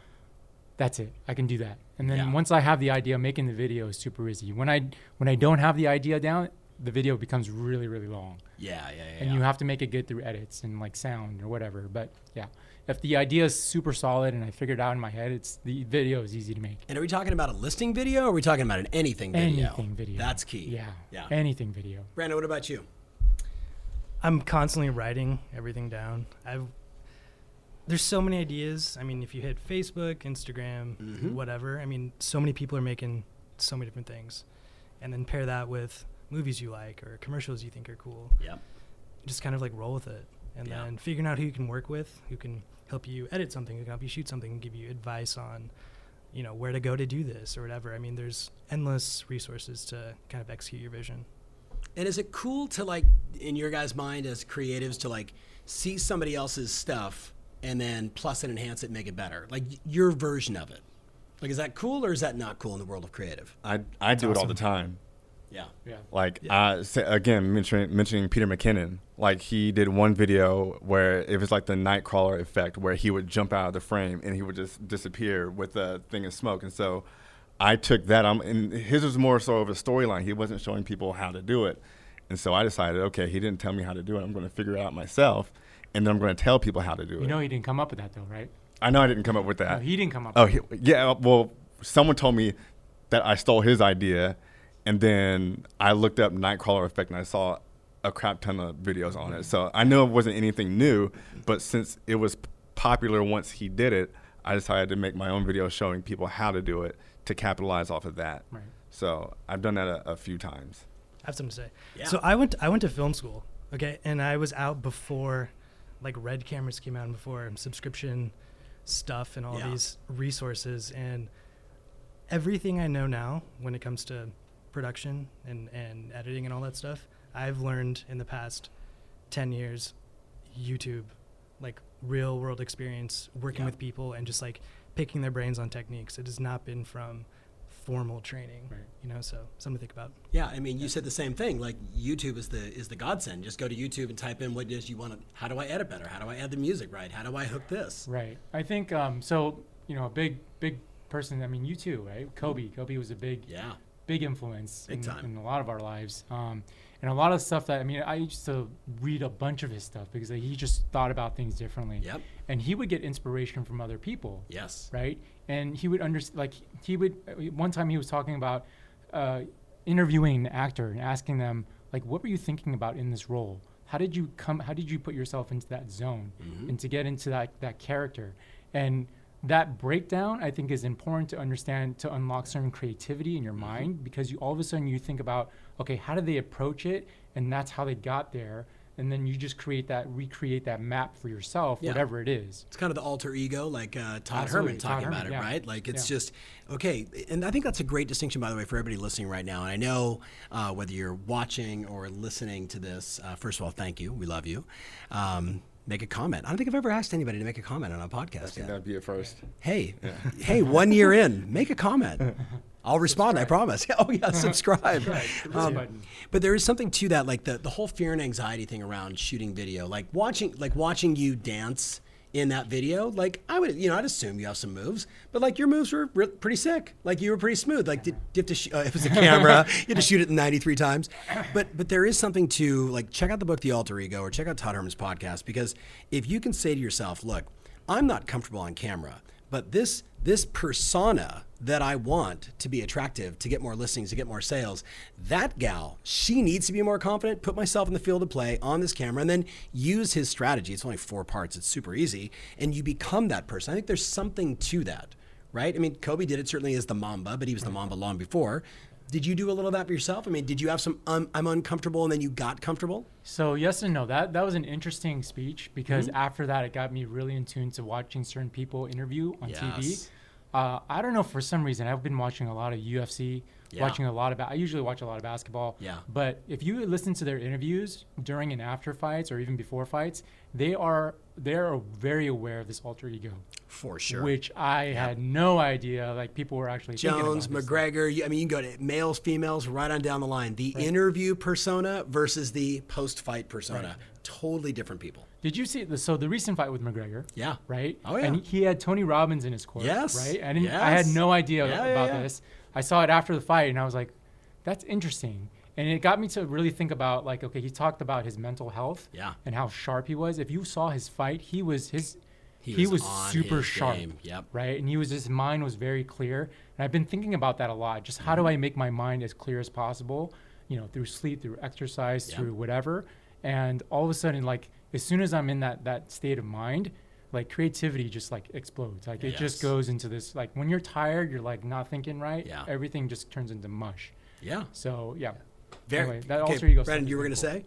that's it. I can do that. And then Yeah. once I have the idea, making the video is super easy. When I when I don't have the idea down, the video becomes really really long, Yeah, yeah, yeah. and yeah. you have to make it good through edits and like sound or whatever. But yeah, if the idea is super solid and I figured it out in my head, it's the video is easy to make. And are we talking about a listing video or are we talking about an anything video? Anything video. That's key. Yeah. Yeah. Anything video. Brandon, what about you? I'm constantly writing everything down. I've there's so many ideas. I mean, if you hit Facebook, Instagram, Mhm. whatever, I mean, so many people are making so many different things. And then pair that with movies you like or commercials you think are cool. Yeah. Just kind of like roll with it. And Yeah. then figuring out who you can work with, who can help you edit something, who can help you shoot something, and give you advice on, you know, where to go to do this or whatever. I mean, there's endless resources to kind of execute your vision. And is it cool to like in your guys' mind as creatives to like see somebody else's stuff and then plus and enhance it and make it better? Like your version of it. Like is that cool or is that not cool in the world of creative? I I do it all the time. Yeah. Yeah. Like uh, say, again, mentioning mentioning Peter McKinnon, like he did one video where it was like the Nightcrawler effect, where he would jump out of the frame and he would just disappear with a thing of smoke. And so, I took that. Um, and his was more so of a storyline. He wasn't showing people how to do it. And so I decided, okay, he didn't tell me how to do it. I'm going to figure it out myself, and then I'm going to tell people how to do it. You know he didn't come up with that though, right? I know I didn't come up with No, that. he didn't come up Oh, with he, yeah. Well, someone told me that I stole his idea, and then I looked up Nightcrawler effect, and I saw a crap ton of videos on it. So I know it wasn't anything new, but since it was popular once he did it, I decided to make my own video showing people how to do it to capitalize off of that. Right. So I've done that a, a few times. I have something to say. Yeah. So I went I went to film school, okay, and I was out before like red cameras came out and before subscription stuff and all Yeah. these resources and everything I know now when it comes to production and, and editing and all that stuff, I've learned in the past 10 years, YouTube, like real world experience, working Yeah. with people and just like picking their brains on techniques. It has not been from formal training, Right. you know, so something to think about. Yeah, I mean, you said the same thing. Like YouTube is the is the godsend. Just go to YouTube and type in what it is you want to. How do I edit better? How do I add the music right? How do I hook this? Right. I think um, so. You know, a big big person. I mean, you too, right? Kobe. Kobe was a big Yeah, big influence Big in, in a lot of our lives. Um, and a lot of stuff that I mean, I used to read a bunch of his stuff because like, he just thought about things differently. Yep. And he would get inspiration from other people. yes, right? And he would understand, like, he would, uh, one time he was talking about uh, interviewing an actor and asking them, like, what were you thinking about in this role? How did you come, how did you put yourself into that zone and to get into that, that character? And that breakdown, I think, is important to understand to unlock certain creativity in your mind because you all of a sudden you think about, okay, how did they approach it? And that's how they got there. And then you just create that, recreate that map for yourself, Yeah. whatever it is. it's kind of the alter ego, like uh, Todd Absolutely, Herman Todd talking Herman, about it, yeah. right? Like it's Yeah. just okay. And I think that's a great distinction, by the way, for everybody listening right now. And I know uh, whether you're watching or listening to this. Uh, first of all, thank you. We love you. Um, make a comment. I don't think I've ever asked anybody to make a comment on a podcast think yet. that'd be a first. Hey, [LAUGHS] hey, one year in, make a comment. [LAUGHS] I'll respond. I promise. [LAUGHS] Oh yeah, subscribe. Um, but there is something to that, like the, the whole fear and anxiety thing around shooting video, like watching like watching you dance in that video. Like I would, you know, I'd assume you have some moves, but like your moves were re- pretty sick. Like you were pretty smooth. Like did, did you have to? Sh- uh, it was a [LAUGHS] camera. you had to shoot it 93 times. But but there is something to like check out the book The Alter Ego or check out Todd Herman's podcast because if you can say to yourself, look, I'm not comfortable on camera, but this this persona that I want to be attractive, to get more listings, to get more sales, that gal, she needs to be more confident, put myself in the field of play on this camera, and then use his strategy. It's only four parts, it's super easy, and you become that person. I think there's something to that, right? I mean, Kobe did it certainly as the Mamba, but he was the Mamba long before. Did you do a little of that for yourself? I mean, did you have some um, I'm uncomfortable and then you got comfortable? So yes and no. That that was an interesting speech because Mm-hmm. after that, it got me really in tune to watching certain people interview on TV. Yes. Uh, I don't know for some reason I've been watching a lot of UFC, Yeah. watching a lot of. Ba- I usually watch a lot of basketball. Yeah. But if you listen to their interviews during and after fights or even before fights, they are they are very aware of this alter ego, For sure. which I had no idea. Like people were actually Jones. McGregor. You, I mean, you can go to males, females, right on down the line. The interview persona versus the post-fight persona, totally different people. Did you see the so the recent fight with McGregor? Yeah. Right. Oh, yeah. And he had Tony Robbins in his corner. Yes. Right. I didn't. I had no idea Yeah, yeah, about yeah. this. I saw it after the fight, and I was like, "That's interesting." And it got me to really think about like, okay, he talked about his mental health. Yeah. And how sharp he was. If you saw his fight, he was his. He He, was was, super sharp. Yep. Right. And he was his mind was very clear. And I've been thinking about that a lot. Just how do mm-hmm. I make my mind as clear as possible? You know, through sleep, through exercise, Yeah. through whatever. And all of a sudden, like as soon as I'm in that that state of mind, like creativity just like explodes. Like it Yes. just goes into this. Like when you're tired, you're like not thinking right. Yeah. Everything just turns into mush. Yeah. So yeah. Very. Anyway, that okay, alter ego Brandon, you were going to cool. Oh, say?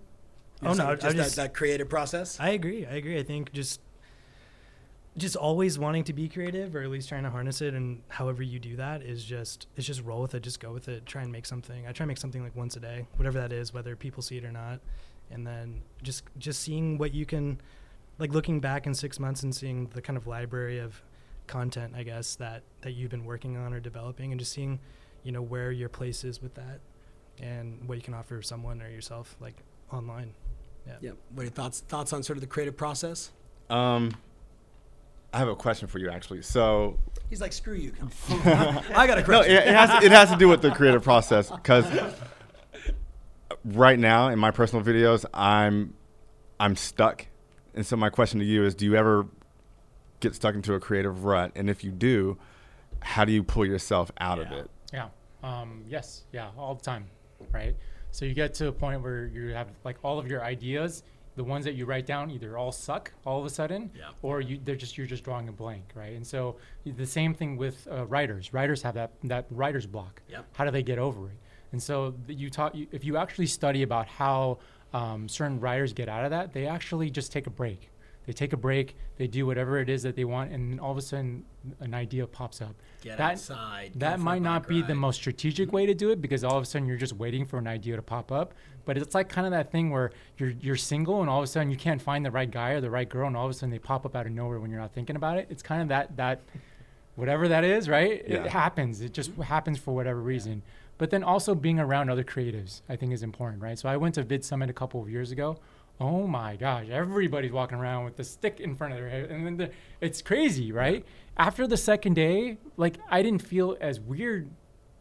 Oh, no, Something- I- I just, just- that, that creative process. I agree. I agree. I think just just always wanting to be creative or at least trying to harness it and however you do that is just it's just roll with it, just go with it, try and make something. I try and make something like once a day, whatever that is, whether people see it or not. And then just just seeing what you can like looking back in 6 months and seeing the kind of library of content, I guess, that that you've been working on or developing and just seeing, you know, where your place is with that and what you can offer someone or yourself like online. Yeah. yeah. What are your thoughts? Thoughts on sort of the creative process? Um, I have a question for you actually. So He's like, screw you. [LAUGHS] [LAUGHS] I got a no, question. it, it has it has to do with the creative process because right now in my personal videos, I'm I'm stuck, and so my question to you is: Do you ever get stuck into a creative rut? And if you do, how do you pull yourself out of it? Yeah. Um, yes. Yeah. All the time. Right. So you get to a point where you have like all of your ideas, the ones that you write down, either all suck all of a sudden, Yeah. or you they're just you're just drawing a blank, right? And so the same thing with uh, writers. Writers have that that writer's block. Yep. How do they get over it? And so you talk if you actually study about how um, certain writers get out of that, they actually just take a break. They take a break, they do whatever it is that they want, and then all of a sudden an idea pops up. Get that, outside, go That for might not bike be the most strategic way to do it because all of a sudden you're just waiting for an idea to pop up. But it's like kind of that thing where you're you're single and all of a sudden you can't find the right guy or the right girl, and all of a sudden they pop up out of nowhere when you're not thinking about it. It's kind of that that whatever that is, right? Yeah. It happens. It just happens for whatever reason. But then also being around other creatives, I think is important, right? So I went to Vid Summit a couple of years ago. Oh my gosh, everybody's walking around with the stick in front of their head, and then the, it's crazy, right? After the second day, like I didn't feel as weird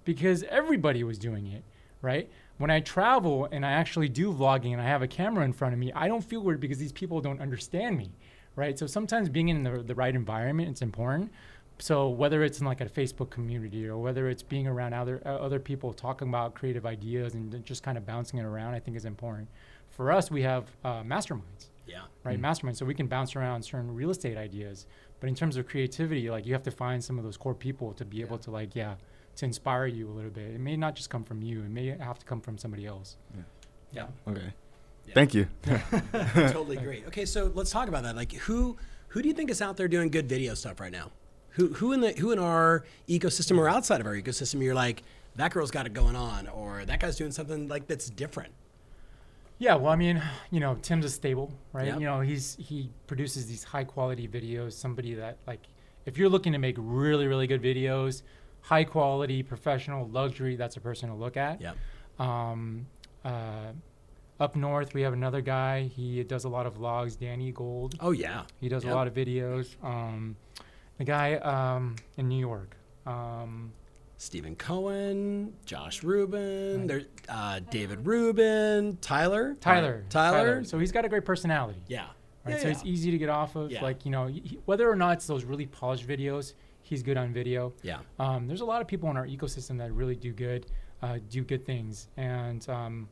because everybody was doing it, right? When I travel and I actually do vlogging and I have a camera in front of me, I don't feel weird because these people don't understand me, right? So sometimes being in the, the right environment, it's important. So whether it's in like a Facebook community or whether it's being around other uh, other people talking about creative ideas and just kind of bouncing it around, I think is important. For us, we have uh, masterminds Yeah. right? Mastermind. So we can bounce around certain real estate ideas. But in terms of creativity, like you have to find some of those core people to be able to like, yeah, to inspire you a little bit. It may not just come from you. It may have to come from somebody else. Yeah. Okay. Yeah. Thank you. [LAUGHS] totally [LAUGHS] agree. Okay, so let's talk about that. Like, who who do you think is out there doing good video stuff right now? Who who in the who in our ecosystem or outside of our ecosystem? You're like that girl's got it going on, or that guy's doing something like that's different. Yeah, well, I mean, you know, Tim's a stable, right? Yep. You know, he's he produces these high quality videos. Somebody that like, if you're looking to make really really good videos, high quality, professional, luxury, that's a person to look at. Yeah. Um, uh, up north, we have another guy. He does a lot of vlogs. Danny Gold. Oh yeah. He does Yep. a lot of videos. Um, the guy um, in New York. Um, Stephen Cohen, Josh Rubin, Right. there, uh, David Rubin, Tyler. Tyler. Tyler. So he's got a great personality. Yeah. Right. Yeah, so it's easy to get off of. Yeah. Like you know, he, whether or not it's those really polished videos, he's good on video. Yeah. Um, there's a lot of people in our ecosystem that really do good, uh, do good things, and um,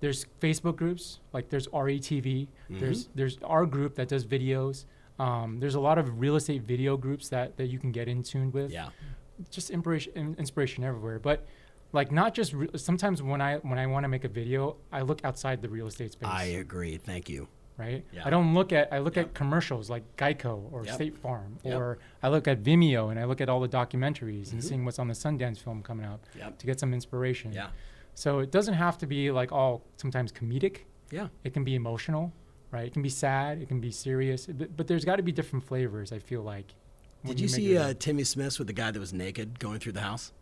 there's Facebook groups like there's RETV. There's there's our group that does videos. Um, there's a lot of real estate video groups that, that you can get in tune with. Yeah. Just inspiration, inspiration everywhere. But like not just re- sometimes when I when I want to make a video, I look outside the real estate space. I agree. Thank you. right? Yeah. I don't look at I look Yep. at commercials like Geico or Yep. State Farm, Yep. or I look at Vimeo and I look at all the documentaries and seeing what's on the Sundance film coming out Mm-hmm. To get some inspiration. Yeah. So it doesn't have to be like all sometimes comedic. Yeah. It can be emotional, right? It can be sad. It can be serious. But, but there's got to be different flavors. I feel like. Did you make see uh, Timmy Smith with the guy that was naked going through the house?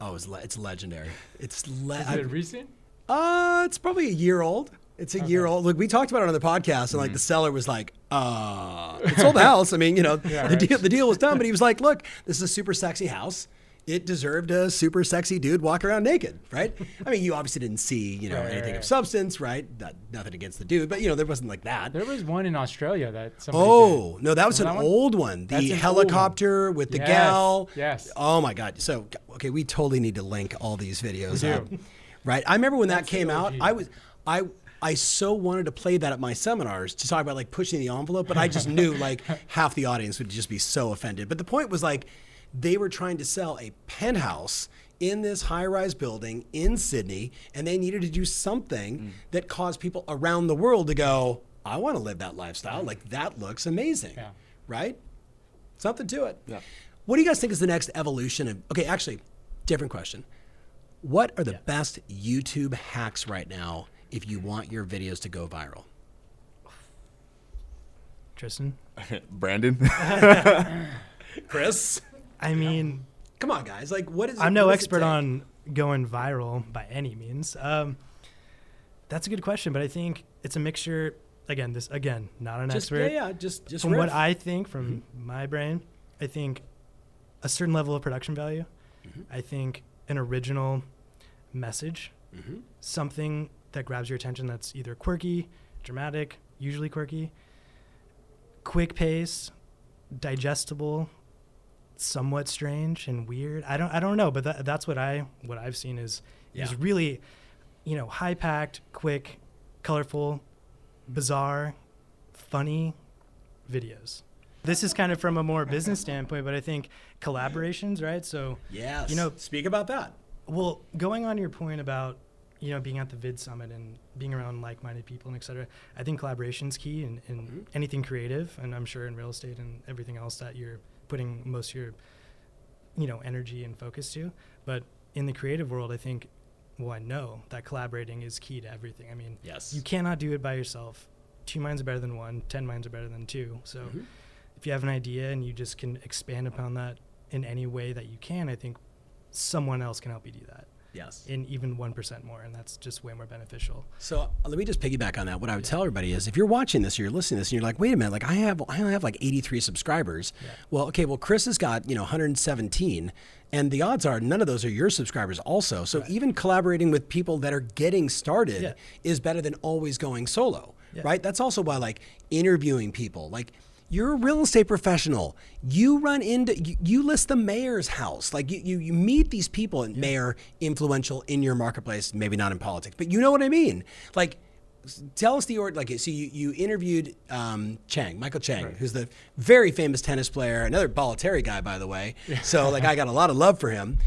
Oh, it's, le- it's legendary. It's le- Is it recent? Uh, it's probably a year old. It's a year old. Look, we talked about it on the podcast, and like the seller was like, "Uh, it sold the [LAUGHS] house." I mean, you know, Yeah, the right. deal the deal was done, but he was like, [LAUGHS] "Look, this is a super sexy house. It deserved a super sexy dude walk around naked, right?" [LAUGHS] I mean, you obviously didn't see, you know, Right, right, anything of substance, right? Not, nothing against the dude, but you know, there wasn't like that. There was one in Australia that somebody Oh did. no, that was an that one? old one. The old one. helicopter with the Yes, gal. yes. Oh my god. So okay, we totally need to link all these videos We up. do. Right. I remember when that That's the came out. I was I I so wanted to play that at my seminars to talk about like pushing the envelope, but I just knew like [LAUGHS] half the audience would just be so offended. But the point was like they were trying to sell a penthouse in this high-rise building in Sydney, and they needed to do something Mm. that caused people around the world to go, I want to live that lifestyle. Like that looks amazing. Yeah. Right? Something to it. Yeah. What do you guys think is the next evolution of okay, actually, different question. What are the best YouTube hacks right now if you want your videos to go viral? Tristan. [LAUGHS] Brandon. [LAUGHS] Chris? I mean, Come on, guys. Like what is I'm no what does it expert on going viral by any means. Um, that's a good question, but I think it's a mixture. Again, this again, not an just, expert. Yeah, yeah, just just from what. I think, from mm-hmm. my brain, I think a certain level of production value. Mm-hmm. I think an original message, mm-hmm. something that grabs your attention that's either quirky, dramatic, usually quirky, quick pace, digestible, somewhat strange and weird. I don't I don't know, but that, that's what I what I've seen is Yeah. is really, you know, high packed, quick, colorful, bizarre, funny videos. This is kind of from a more business [LAUGHS] standpoint, but I think collaborations, right? So, yeah, you know- speak about that. well, going on your point about you know, being at the Vid Summit and being around like-minded people and et cetera, I think collaboration's key in, in Mm-hmm. anything creative, and I'm sure in real estate and everything else that you're putting most of your, you know, energy and focus to. But in the creative world, I think, well, I know that collaborating is key to everything. I mean, Yes. you cannot do it by yourself. Two minds are better than one. Ten minds are better than two. So, Mhm. if you have an idea and you just can expand upon that in any way that you can, I think someone else can help you do that Yes. in even 1% more. And that's just way more beneficial. So uh, let me just piggyback on that. What I would tell everybody is, if you're watching this or you're listening to this, and you're like, "Wait a minute! Like I have, I only have like 83 subscribers." Yeah. Well, okay. Well, Chris has got you know 117, and the odds are none of those are your subscribers. Also, so even collaborating with people that are getting started Yeah. is better than always going solo, Yeah. right? That's also why like interviewing people, like. You're a real estate professional. You run into you, you list the mayor's house. Like you, you, you meet these people and mayor influential in your marketplace, maybe not in politics, but you know what I mean. Like tell us the order. Like so you, you interviewed um, Chang, Michael Chang, who's the very famous tennis player, another Bollettieri guy, by the way. So like I got a lot of love for him.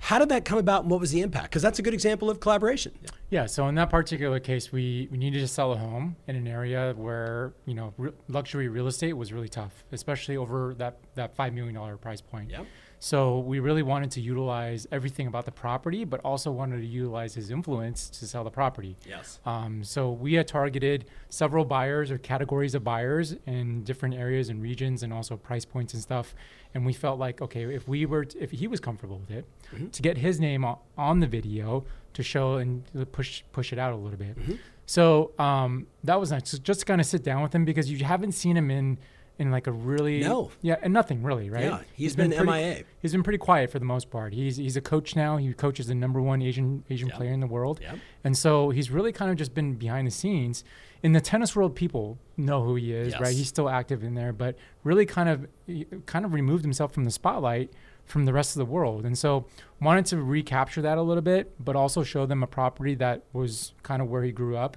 How did that come about and what was the impact? Because that's a good example of collaboration. Yeah, so in that particular case, we, we needed to sell a home in an area where you know re- luxury real estate was really tough, especially over that that five million dollar price point. Yep. So we really wanted to utilize everything about the property, but also wanted to utilize his influence to sell the property. Yes. Um, so we had targeted several buyers or categories of buyers in different areas and regions, and also price points and stuff. And we felt like, okay, if we were, t- if he was comfortable with it, to get his name o- on the video to show and push push it out a little bit. So um, that was nice. So just to kind of sit down with him because you haven't seen him in in like a really No. yeah and nothing really right. Yeah, he's been pretty- MIA. He's been pretty quiet for the most part. He's he's a coach now. He coaches the number one Asian Asian Yep. player in the world. Yep. And so he's really kind of just been behind the scenes. In the tennis world, people know who he is, Yes. right? He's still active in there, but really kind of he kind of removed himself from the spotlight from the rest of the world. And so wanted to recapture that a little bit, but also show them a property that was kind of where he grew up.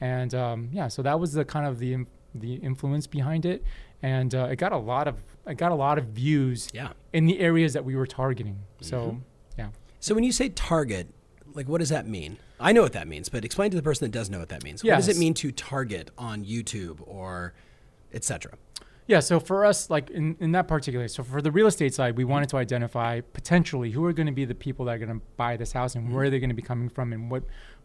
And um, yeah, so that was the kind of the the influence behind it, and uh, it got a lot of it got a lot of views Yeah. in the areas that we were targeting. So Mm-hmm. yeah. So when you say target, like what does that mean? I know what that means, but explain to the person that does know what that means. What does it mean to target on YouTube or etc.? Yeah, so for us, like in, in that particular, so for the real estate side, we wanted to identify potentially who are going to be the people that are going to buy this house and where they're they going to be coming from and what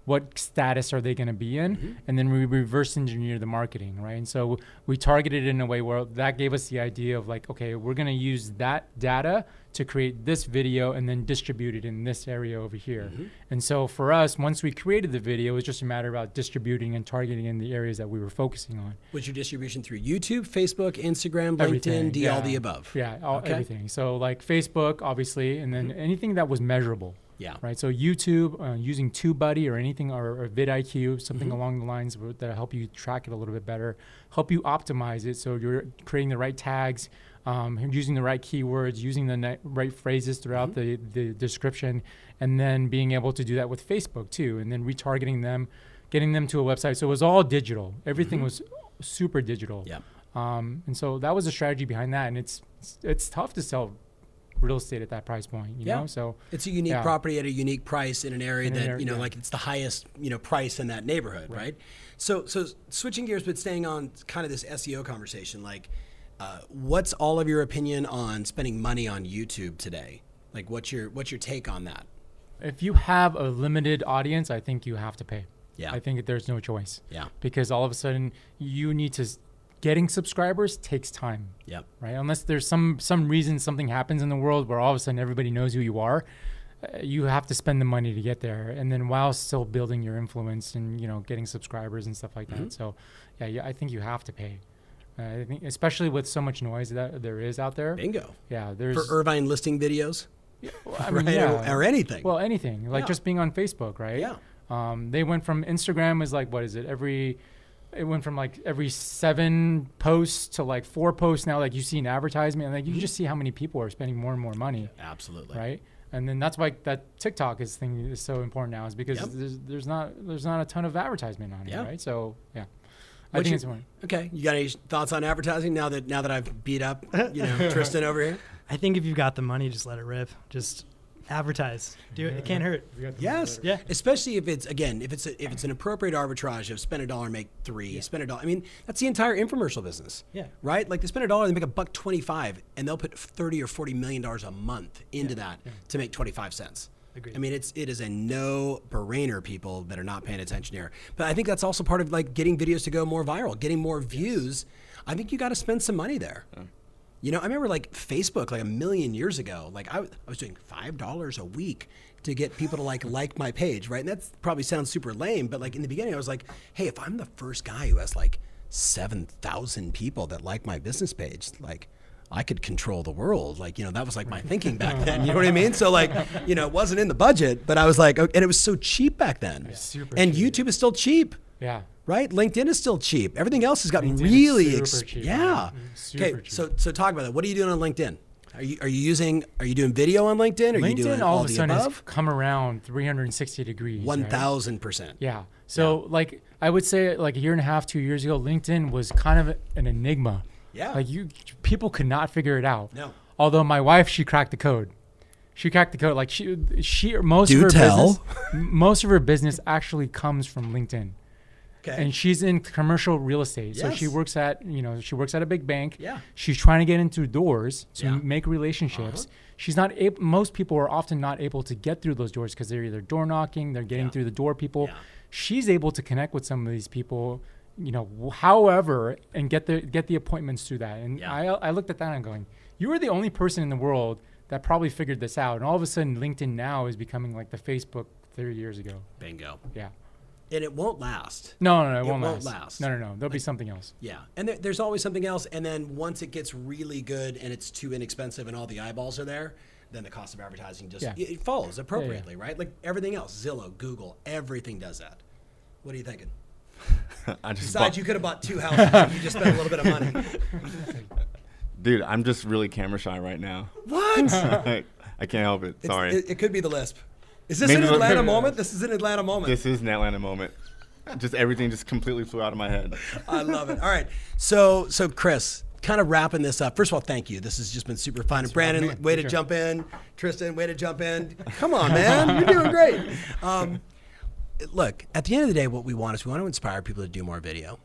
what status are they going to be in, mm-hmm. and then we reverse engineer the marketing, right? And so we targeted it in a way where that gave us the idea of like, okay, we're going to use that data to create this video and then distribute it in this area over here. Mm-hmm. And so for us, once we created the video, it was just a matter about distributing and targeting in the areas that we were focusing on. Was your distribution through YouTube, Facebook, Instagram, LinkedIn, Everything, D, all the above? Yeah, all, Okay. everything. So like Facebook, obviously, and then mm-hmm. anything that was measurable, Yeah. right? So YouTube, uh, using TubeBuddy or anything, or, or vidIQ, something Mm-hmm. along the lines that help you track it a little bit better, help you optimize it so you're creating the right tags, um, using the right keywords, using the ni- right phrases throughout Mm-hmm. the, the description, and then being able to do that with Facebook too, and then retargeting them, getting them to a website. So it was all digital. Everything was super digital. Mm-hmm. Yeah. Um, and so that was the strategy behind that. And it's it's, it's tough to sell real estate at that price point, you Yeah. know. So It's a unique Yeah. property at a unique price in an area In an that area- you know, yeah. like it's the highest you know price in that neighborhood, right? So, so switching gears, but staying on kind of this SEO conversation, like, uh, what's all of your opinion on spending money on YouTube today? Like, what's your what's your take on that? if you have a limited audience, I think you have to pay. Yeah. I think there's no choice Yeah. because all of a sudden you need to getting subscribers takes time, Yep. right? Unless there's some some reason something happens in the world where all of a sudden everybody knows who you are. uh, You have to spend the money to get there, and then while still building your influence and you know getting subscribers and stuff like Mm-hmm. that. So, yeah, yeah, I think you have to pay. Uh, I think, especially with so much noise that there is out there. Bingo. Yeah, there's For Irvine listing videos, [LAUGHS] well, I mean, right? yeah. Or, or anything. Well, anything like Yeah. just being on Facebook, right? Yeah. Um, they went from Instagram is like what is it every? It went from like every seven posts to like four posts now. Like you see an advertisement, and like you mm-hmm. just see how many people are spending more and more money, Absolutely. right? And then that's why that TikTok is thing is so important now, is because Yep. there's there's not there's not a ton of advertisement on Yeah. it, right? So yeah, I think your- it's important. Okay. You got any thoughts on advertising now that now that I've beat up you know [LAUGHS] Tristan over here? I think if you've got the money, just let it rip. Just advertise. Do it. It can't hurt. Yes. Yeah. Especially if it's again, if it's a, if it's an appropriate arbitrage of spend a dollar, make three. Spend a dollar. I mean, that's the entire infomercial business. Yeah. Right. Like they spend a dollar, they make a buck twenty five, and they'll put thirty or forty million dollars a month into that to make twenty five cents. Agreed. I mean, it's it is a no brainer. People that are not paying attention here, but I think that's also part of like getting videos to go more viral, getting more views. I think you got to spend some money there. You know, I remember like Facebook like a million years ago. Like I was doing five dollars a week to get people to like like my page, right? And that probably sounds super lame, but like in the beginning, I was like, hey, if I'm the first guy who has like seven thousand people that like my business page, like. I could control the world. Like, you know, that was like my thinking back [LAUGHS] then. You know what I mean? So, like, you know, it wasn't in the budget, but I was like, and it was so cheap back then. super and cheap. YouTube is still cheap Yeah. Right? LinkedIn is still cheap. Everything else has gotten LinkedIn really super ex- cheap. yeah. Mm-hmm. Okay, cheap. so so talk about that. What are you doing on LinkedIn? Are you are you using are you doing video on LinkedIn? Are you doing LinkedIn all, all of a sudden has come around 360 degrees. One right? thousand percent. Yeah. So like I would say like a year and a half, two years ago, LinkedIn was kind of an enigma. Yeah. Like you people could not figure it out. No. Although my wife, she cracked the code. She cracked the code. Like she she most Do of her tell. business most of her business actually comes from LinkedIn. Okay. And she's in commercial real estate. So she works at, you know, she works at a big bank. Yeah. She's trying to get into doors to Yeah. Uh-huh. make relationships. She's not able, most people are often not able to get through those doors because they're either door knocking, they're getting Yeah. through the door people. Yeah. She's able to connect with some of these people, you know, however, and get the get the appointments through that. And. I I looked at that and I'm going, you are the only person in the world that probably figured this out. And all of a sudden LinkedIn now is becoming like the Facebook 30 years ago. Bingo. Yeah. And it won't last. No, no, no, it, It won't, won't last. last. No, no, no. There'll be something else. Yeah. And there, there's always something else. And then once it gets really good and it's too inexpensive and all the eyeballs are there, then the cost of advertising just Yeah. it, it follows appropriately, right? Like everything else, Zillow, Google, everything does that. What are you thinking? [LAUGHS] I just Besides, bought- you could have bought two houses. and you just spent a little bit of money. [LAUGHS] dude, I'm just really camera shy right now. What? [LAUGHS] I can't help it. Sorry. It, it could be the lisp. Is this Maybe an Atlanta [LAUGHS] moment? This is an Atlanta moment. this is an Atlanta moment. Just everything just completely flew out of my head. I love it. All right. So, so Chris, kind of wrapping this up. First of all, thank you. This has just been super fun. And Brandon, having way to Sure. jump in. Tristan, way to jump in. Come on, man. You're doing great. Um, look, at the end of the day, what we want is we want to inspire people to do more video.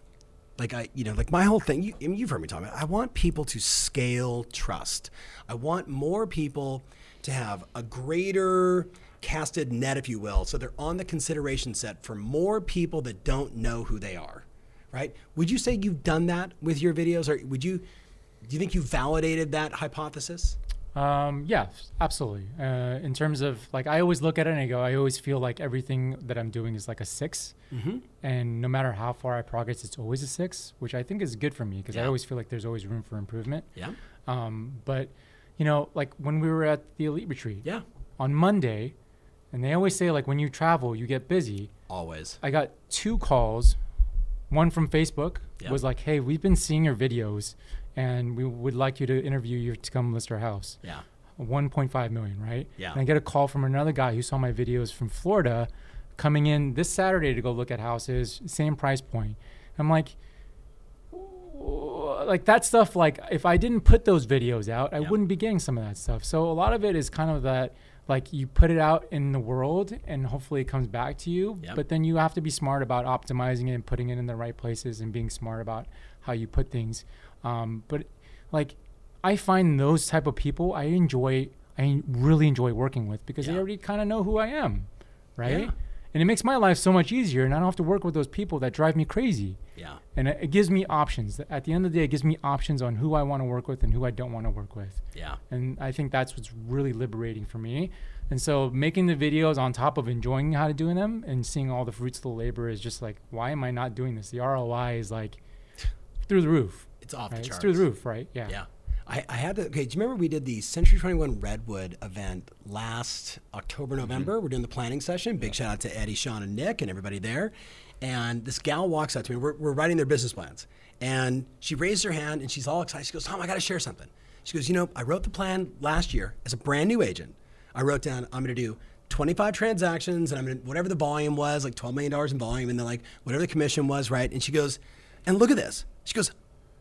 Like I, you know, like my whole thing. You, I mean, you've heard me talk about. it. I want people to scale trust. I want more people to have a greater casted net, if you will, so they're on the consideration set for more people that don't know who they are. Right? Would you say you've done that with your videos, or would you? Do you think you validated that hypothesis? Um, yeah, absolutely. Uh, in terms of like, I always look at it and I go, I always feel like everything that I'm doing is like a 6 Mm-hmm. and no matter how far I progress, it's always a six, which I think is good for me because I always feel like there's always room for improvement. Yeah. Um, but you know, like when we were at the elite retreat Yeah. on Monday, and they always say like when you travel, you get busy. Always. I got two calls. One from Facebook Yep. was like, "Hey, we've been seeing your videos, and we would like you to interview you to come list our house." Yeah. 1.5 million, right? Yeah. And I get a call from another guy who saw my videos from Florida, coming in this Saturday to go look at houses, same price point. I'm like, like that stuff. Like if I didn't put those videos out, I Yeah. wouldn't be getting some of that stuff. So a lot of it is kind of that. Like you put it out in the world and hopefully it comes back to you. Yep. But then you have to be smart about optimizing it and putting it in the right places and being smart about how you put things. Um, but like I find those type of people I enjoy I really enjoy working with because they already kind of know who I am, right? Yeah. And it makes my life so much easier and I don't have to work with those people that drive me crazy. Yeah. And it, it gives me options. At the end of the day, it gives me options on who I want to work with and who I don't want to work with. Yeah. And I think that's what's really liberating for me. And so making the videos on top of enjoying how to doing them and seeing all the fruits of the labor is just like, why am I not doing this? The ROI is like through the roof. It's off Right? the It's through the roof, right? Yeah. Yeah. I, I had to, okay, do you remember we did the Century 21 Redwood event last October, mm-hmm. November? We're doing the planning session. Big shout out to Eddie, Sean, and Nick and everybody there. And this gal walks up to me. We're, we're writing their business plans. And she raised her hand and she's all excited. She goes, Tom, I got to share something. She goes, You know, I wrote the plan last year as a brand new agent. I wrote down, I'm going to do 25 transactions and I'm going to, whatever the volume was, like $12 million in volume, and then like whatever the commission was, right? And she goes, And look at this. She goes,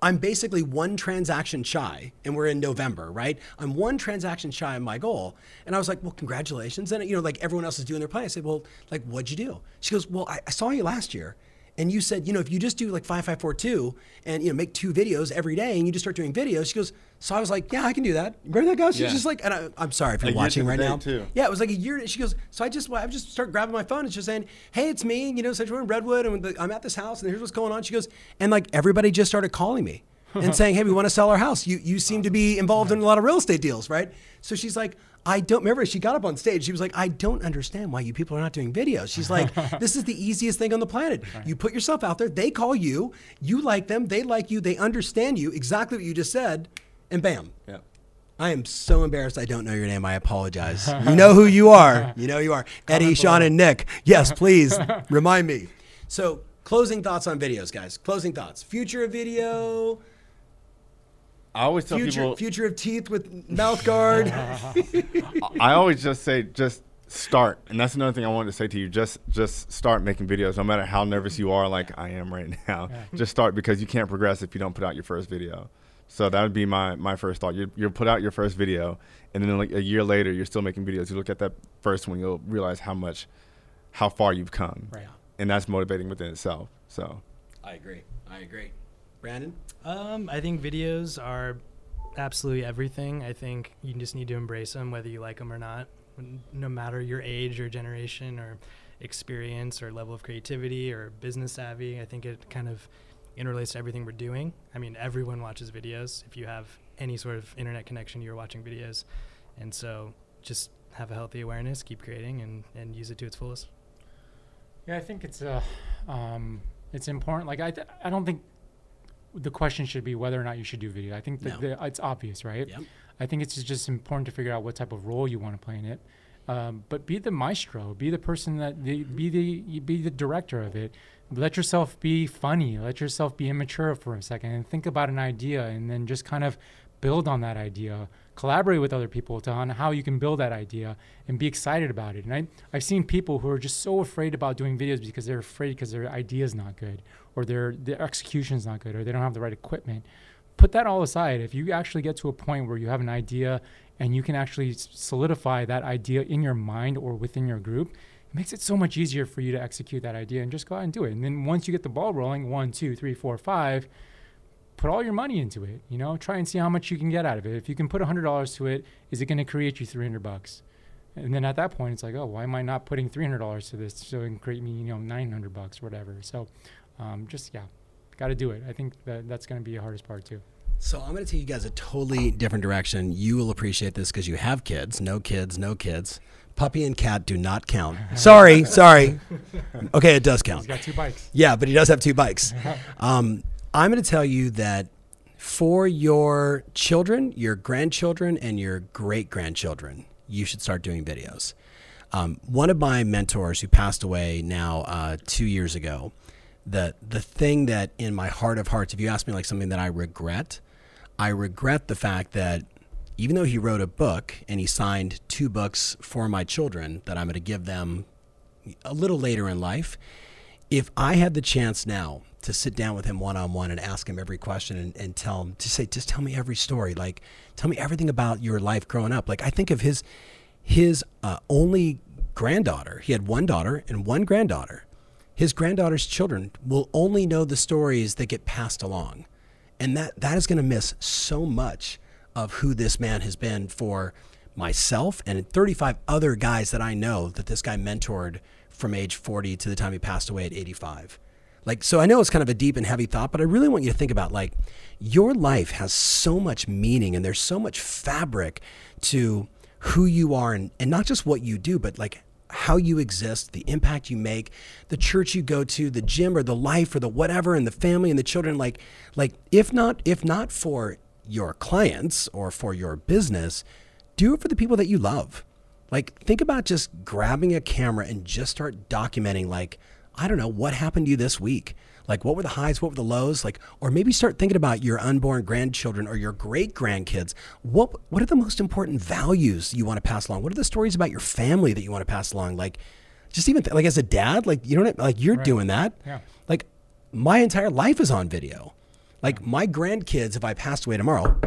I'm basically one transaction shy, and we're in November, right? I'm one transaction shy of my goal. And I was like, well, congratulations. And, you know, like everyone else is doing their plan. I said, well, like, what'd you do? She goes, well, I, I saw you last year. And you said, you know, if you just do like 5542 and, you know, make two videos every day and you just start doing videos, she goes, so I was like, yeah, I can do that. Remember that guy? She's Yeah. just like, and I, I'm sorry if you're A watching right now. too. Yeah, it was like a year. She goes, so I just, I just start grabbing my phone and just saying, hey, it's me. You know, so we're in Redwood and the, I'm at this house and here's what's going on. She goes, and like everybody just started calling me [LAUGHS] and saying, hey, we want to sell our house. You, you seem to be involved in a lot of real estate deals, right? So she's like, I don't remember. She got up on stage. She was like, I don't understand why you people are not doing videos. She's like, [LAUGHS] this is the easiest thing on the planet. You put yourself out there. They call you. You like them. They like you. They understand you. Exactly what you just said. And bam. Yeah. I am so embarrassed I don't know your name. I apologize. You know who you are. You know who you are. Eddie, Sean, and Nick. Yes, please [LAUGHS] remind me. So, closing thoughts on videos, guys. Closing thoughts. Future of video. I always tell Future, people. future of teeth with mouth guard. [LAUGHS] I always just say just start, and that's another thing I wanted to say to you. Just just start making videos, no matter how nervous you are, like I am right now. Just start because you can't progress if you don't put out your first video. So that would be my my first thought. You you put out your first video, and then like a year later, you're still making videos. You look at that first one, you'll realize how much, how far you've come, Right. and that's motivating within itself. So I agree. I agree. Brandon? Um, I think videos are absolutely everything. I think you just need to embrace them, whether you like them or not. No matter your age or generation or experience or level of creativity or business savvy, I think it kind of interrelates to everything we're doing. I mean, everyone watches videos. If you have any sort of internet connection, you're watching videos. And so just have a healthy awareness, keep creating, and, and use it to its fullest. Yeah, I think it's uh, um, it's important. Like I, th- I don't think the question should be whether or not you should do video. I think that No. the, it's obvious, right? Yep. I think it's just important to figure out what type of role you want to play in it. Um, but be the maestro, be the person that the, be the be the director of it. Let yourself be funny. Let yourself be immature for a second and think about an idea, and then just kind of build on that idea. Collaborate with other people to on how you can build that idea and be excited about it. And I, I've seen people who are just so afraid about doing videos because they're afraid because their idea is not good or their their execution is not good or they don't have the right equipment put that all aside. If you actually get to a point where you have an idea and you can actually solidify that idea in your mind or within your group, makes it so much easier for you to execute that idea and just go out and do it. And then once you get the ball rolling, one, two, three, four, five, put all your money into it. You know, try and see how much you can get out of it. If you can put hundred dollars to it, is it going to create you three hundred bucks? And then at that point, it's like, oh, why am I not putting three hundred dollars to this so it can create me, you know, nine hundred bucks or whatever? So, um, just yeah, got to do it. I think that that's going to be the hardest part too. So I'm going to take you guys a totally different direction. You will appreciate this because you have kids. No kids, no kids. Puppy and cat do not count. [LAUGHS] Sorry, sorry. Okay, it does count. He's got two bikes. Yeah, but he does have two bikes. [LAUGHS] Um, I'm going to tell you that for your children, your grandchildren, and your great grandchildren, you should start doing videos. Um, one of my mentors who passed away now uh, two years ago, the the thing that in my heart of hearts, if you ask me like something that I regret, I regret the fact that even though he wrote a book and he signed two books for my children that I'm going to give them a little later in life, if I had the chance now to sit down with him one on one and ask him every question and, and tell him to say, just tell me every story, like tell me everything about your life growing up. Like I think of his his uh, only granddaughter. He had one daughter and one granddaughter. His granddaughter's children will only know the stories that get passed along, and that that is going to miss so much of who this man has been for myself and 35 other guys that I know that this guy mentored from age 40 to the time he passed away at 85. Like, so I know it's kind of a deep and heavy thought, but I really want you to think about like your life has so much meaning and there's so much fabric to who you are and, and not just what you do, but like how you exist, the impact you make, the church you go to, the gym or the life or the whatever, and the family and the children. Like, like if not, if not for your clients or for your business, do it for the people that you love. Like, think about just grabbing a camera and just start documenting, like, I don't know, what happened to you this week? Like, what were the highs? What were the lows? Like, or maybe start thinking about your unborn grandchildren or your great grandkids. What, what are the most important values you want to pass along? What are the stories about your family that you want to pass along? Like, just even th- like as a dad, like, you know, don't, like, you're Right. doing that. Yeah. Like, my entire life is on video. Like my grandkids, if I passed away tomorrow,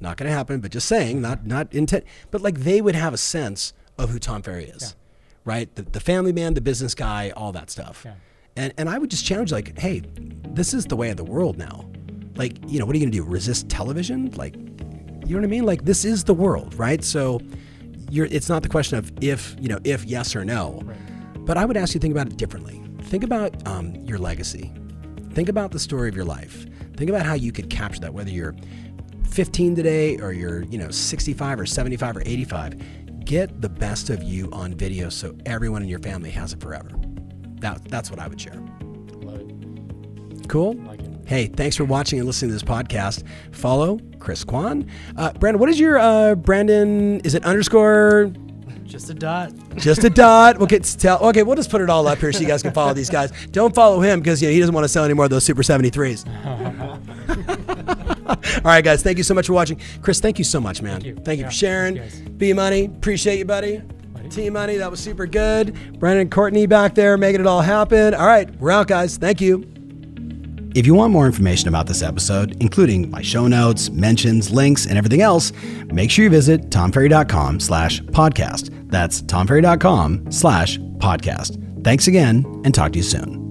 not going to happen, but just saying, not mm-hmm. not intent, but like they would have a sense of who Tom Ferry is, right? The, the family man, the business guy, all that stuff. Yeah. And and I would just challenge like, hey, this is the way of the world now. Like, you know, what are you going to do? Resist television? Like, you know what I mean? Like this is the world, right? So you're it's not the question of if, you know, if yes or no. But I would ask you to think about it differently. Think about um, your legacy. Think about the story of your life. Think about how you could capture that, whether you're 15 today or you're, you know, 65 or 75 or 85. Get the best of you on video so everyone in your family has it forever. That, that's what I would share. Love it. Cool? Like it. Hey, thanks for watching and listening to this podcast. Follow Chris Kwan. Uh, Brandon, what is your uh, Brandon? Is it underscore? Just a dot. Just a dot. Okay, it's tell. Okay, we'll just put it all up here so you guys can follow these guys. Don't follow him because you know he doesn't want to sell any more of those Super 73s. [LAUGHS] all right, guys. Thank you so much for watching. Chris, thank you so much, man. Thank you. Thank you Yeah, for sharing. Be. Money, appreciate you, buddy. T Money, that was super good. Brandon and Courtney back there making it all happen. All right, we're out, guys. Thank you. If you want more information about this episode, including my show notes, mentions, links, and everything else, make sure you visit tomferry.com slash podcast. That's tomferry.com slash podcast. Thanks again, and talk to you soon.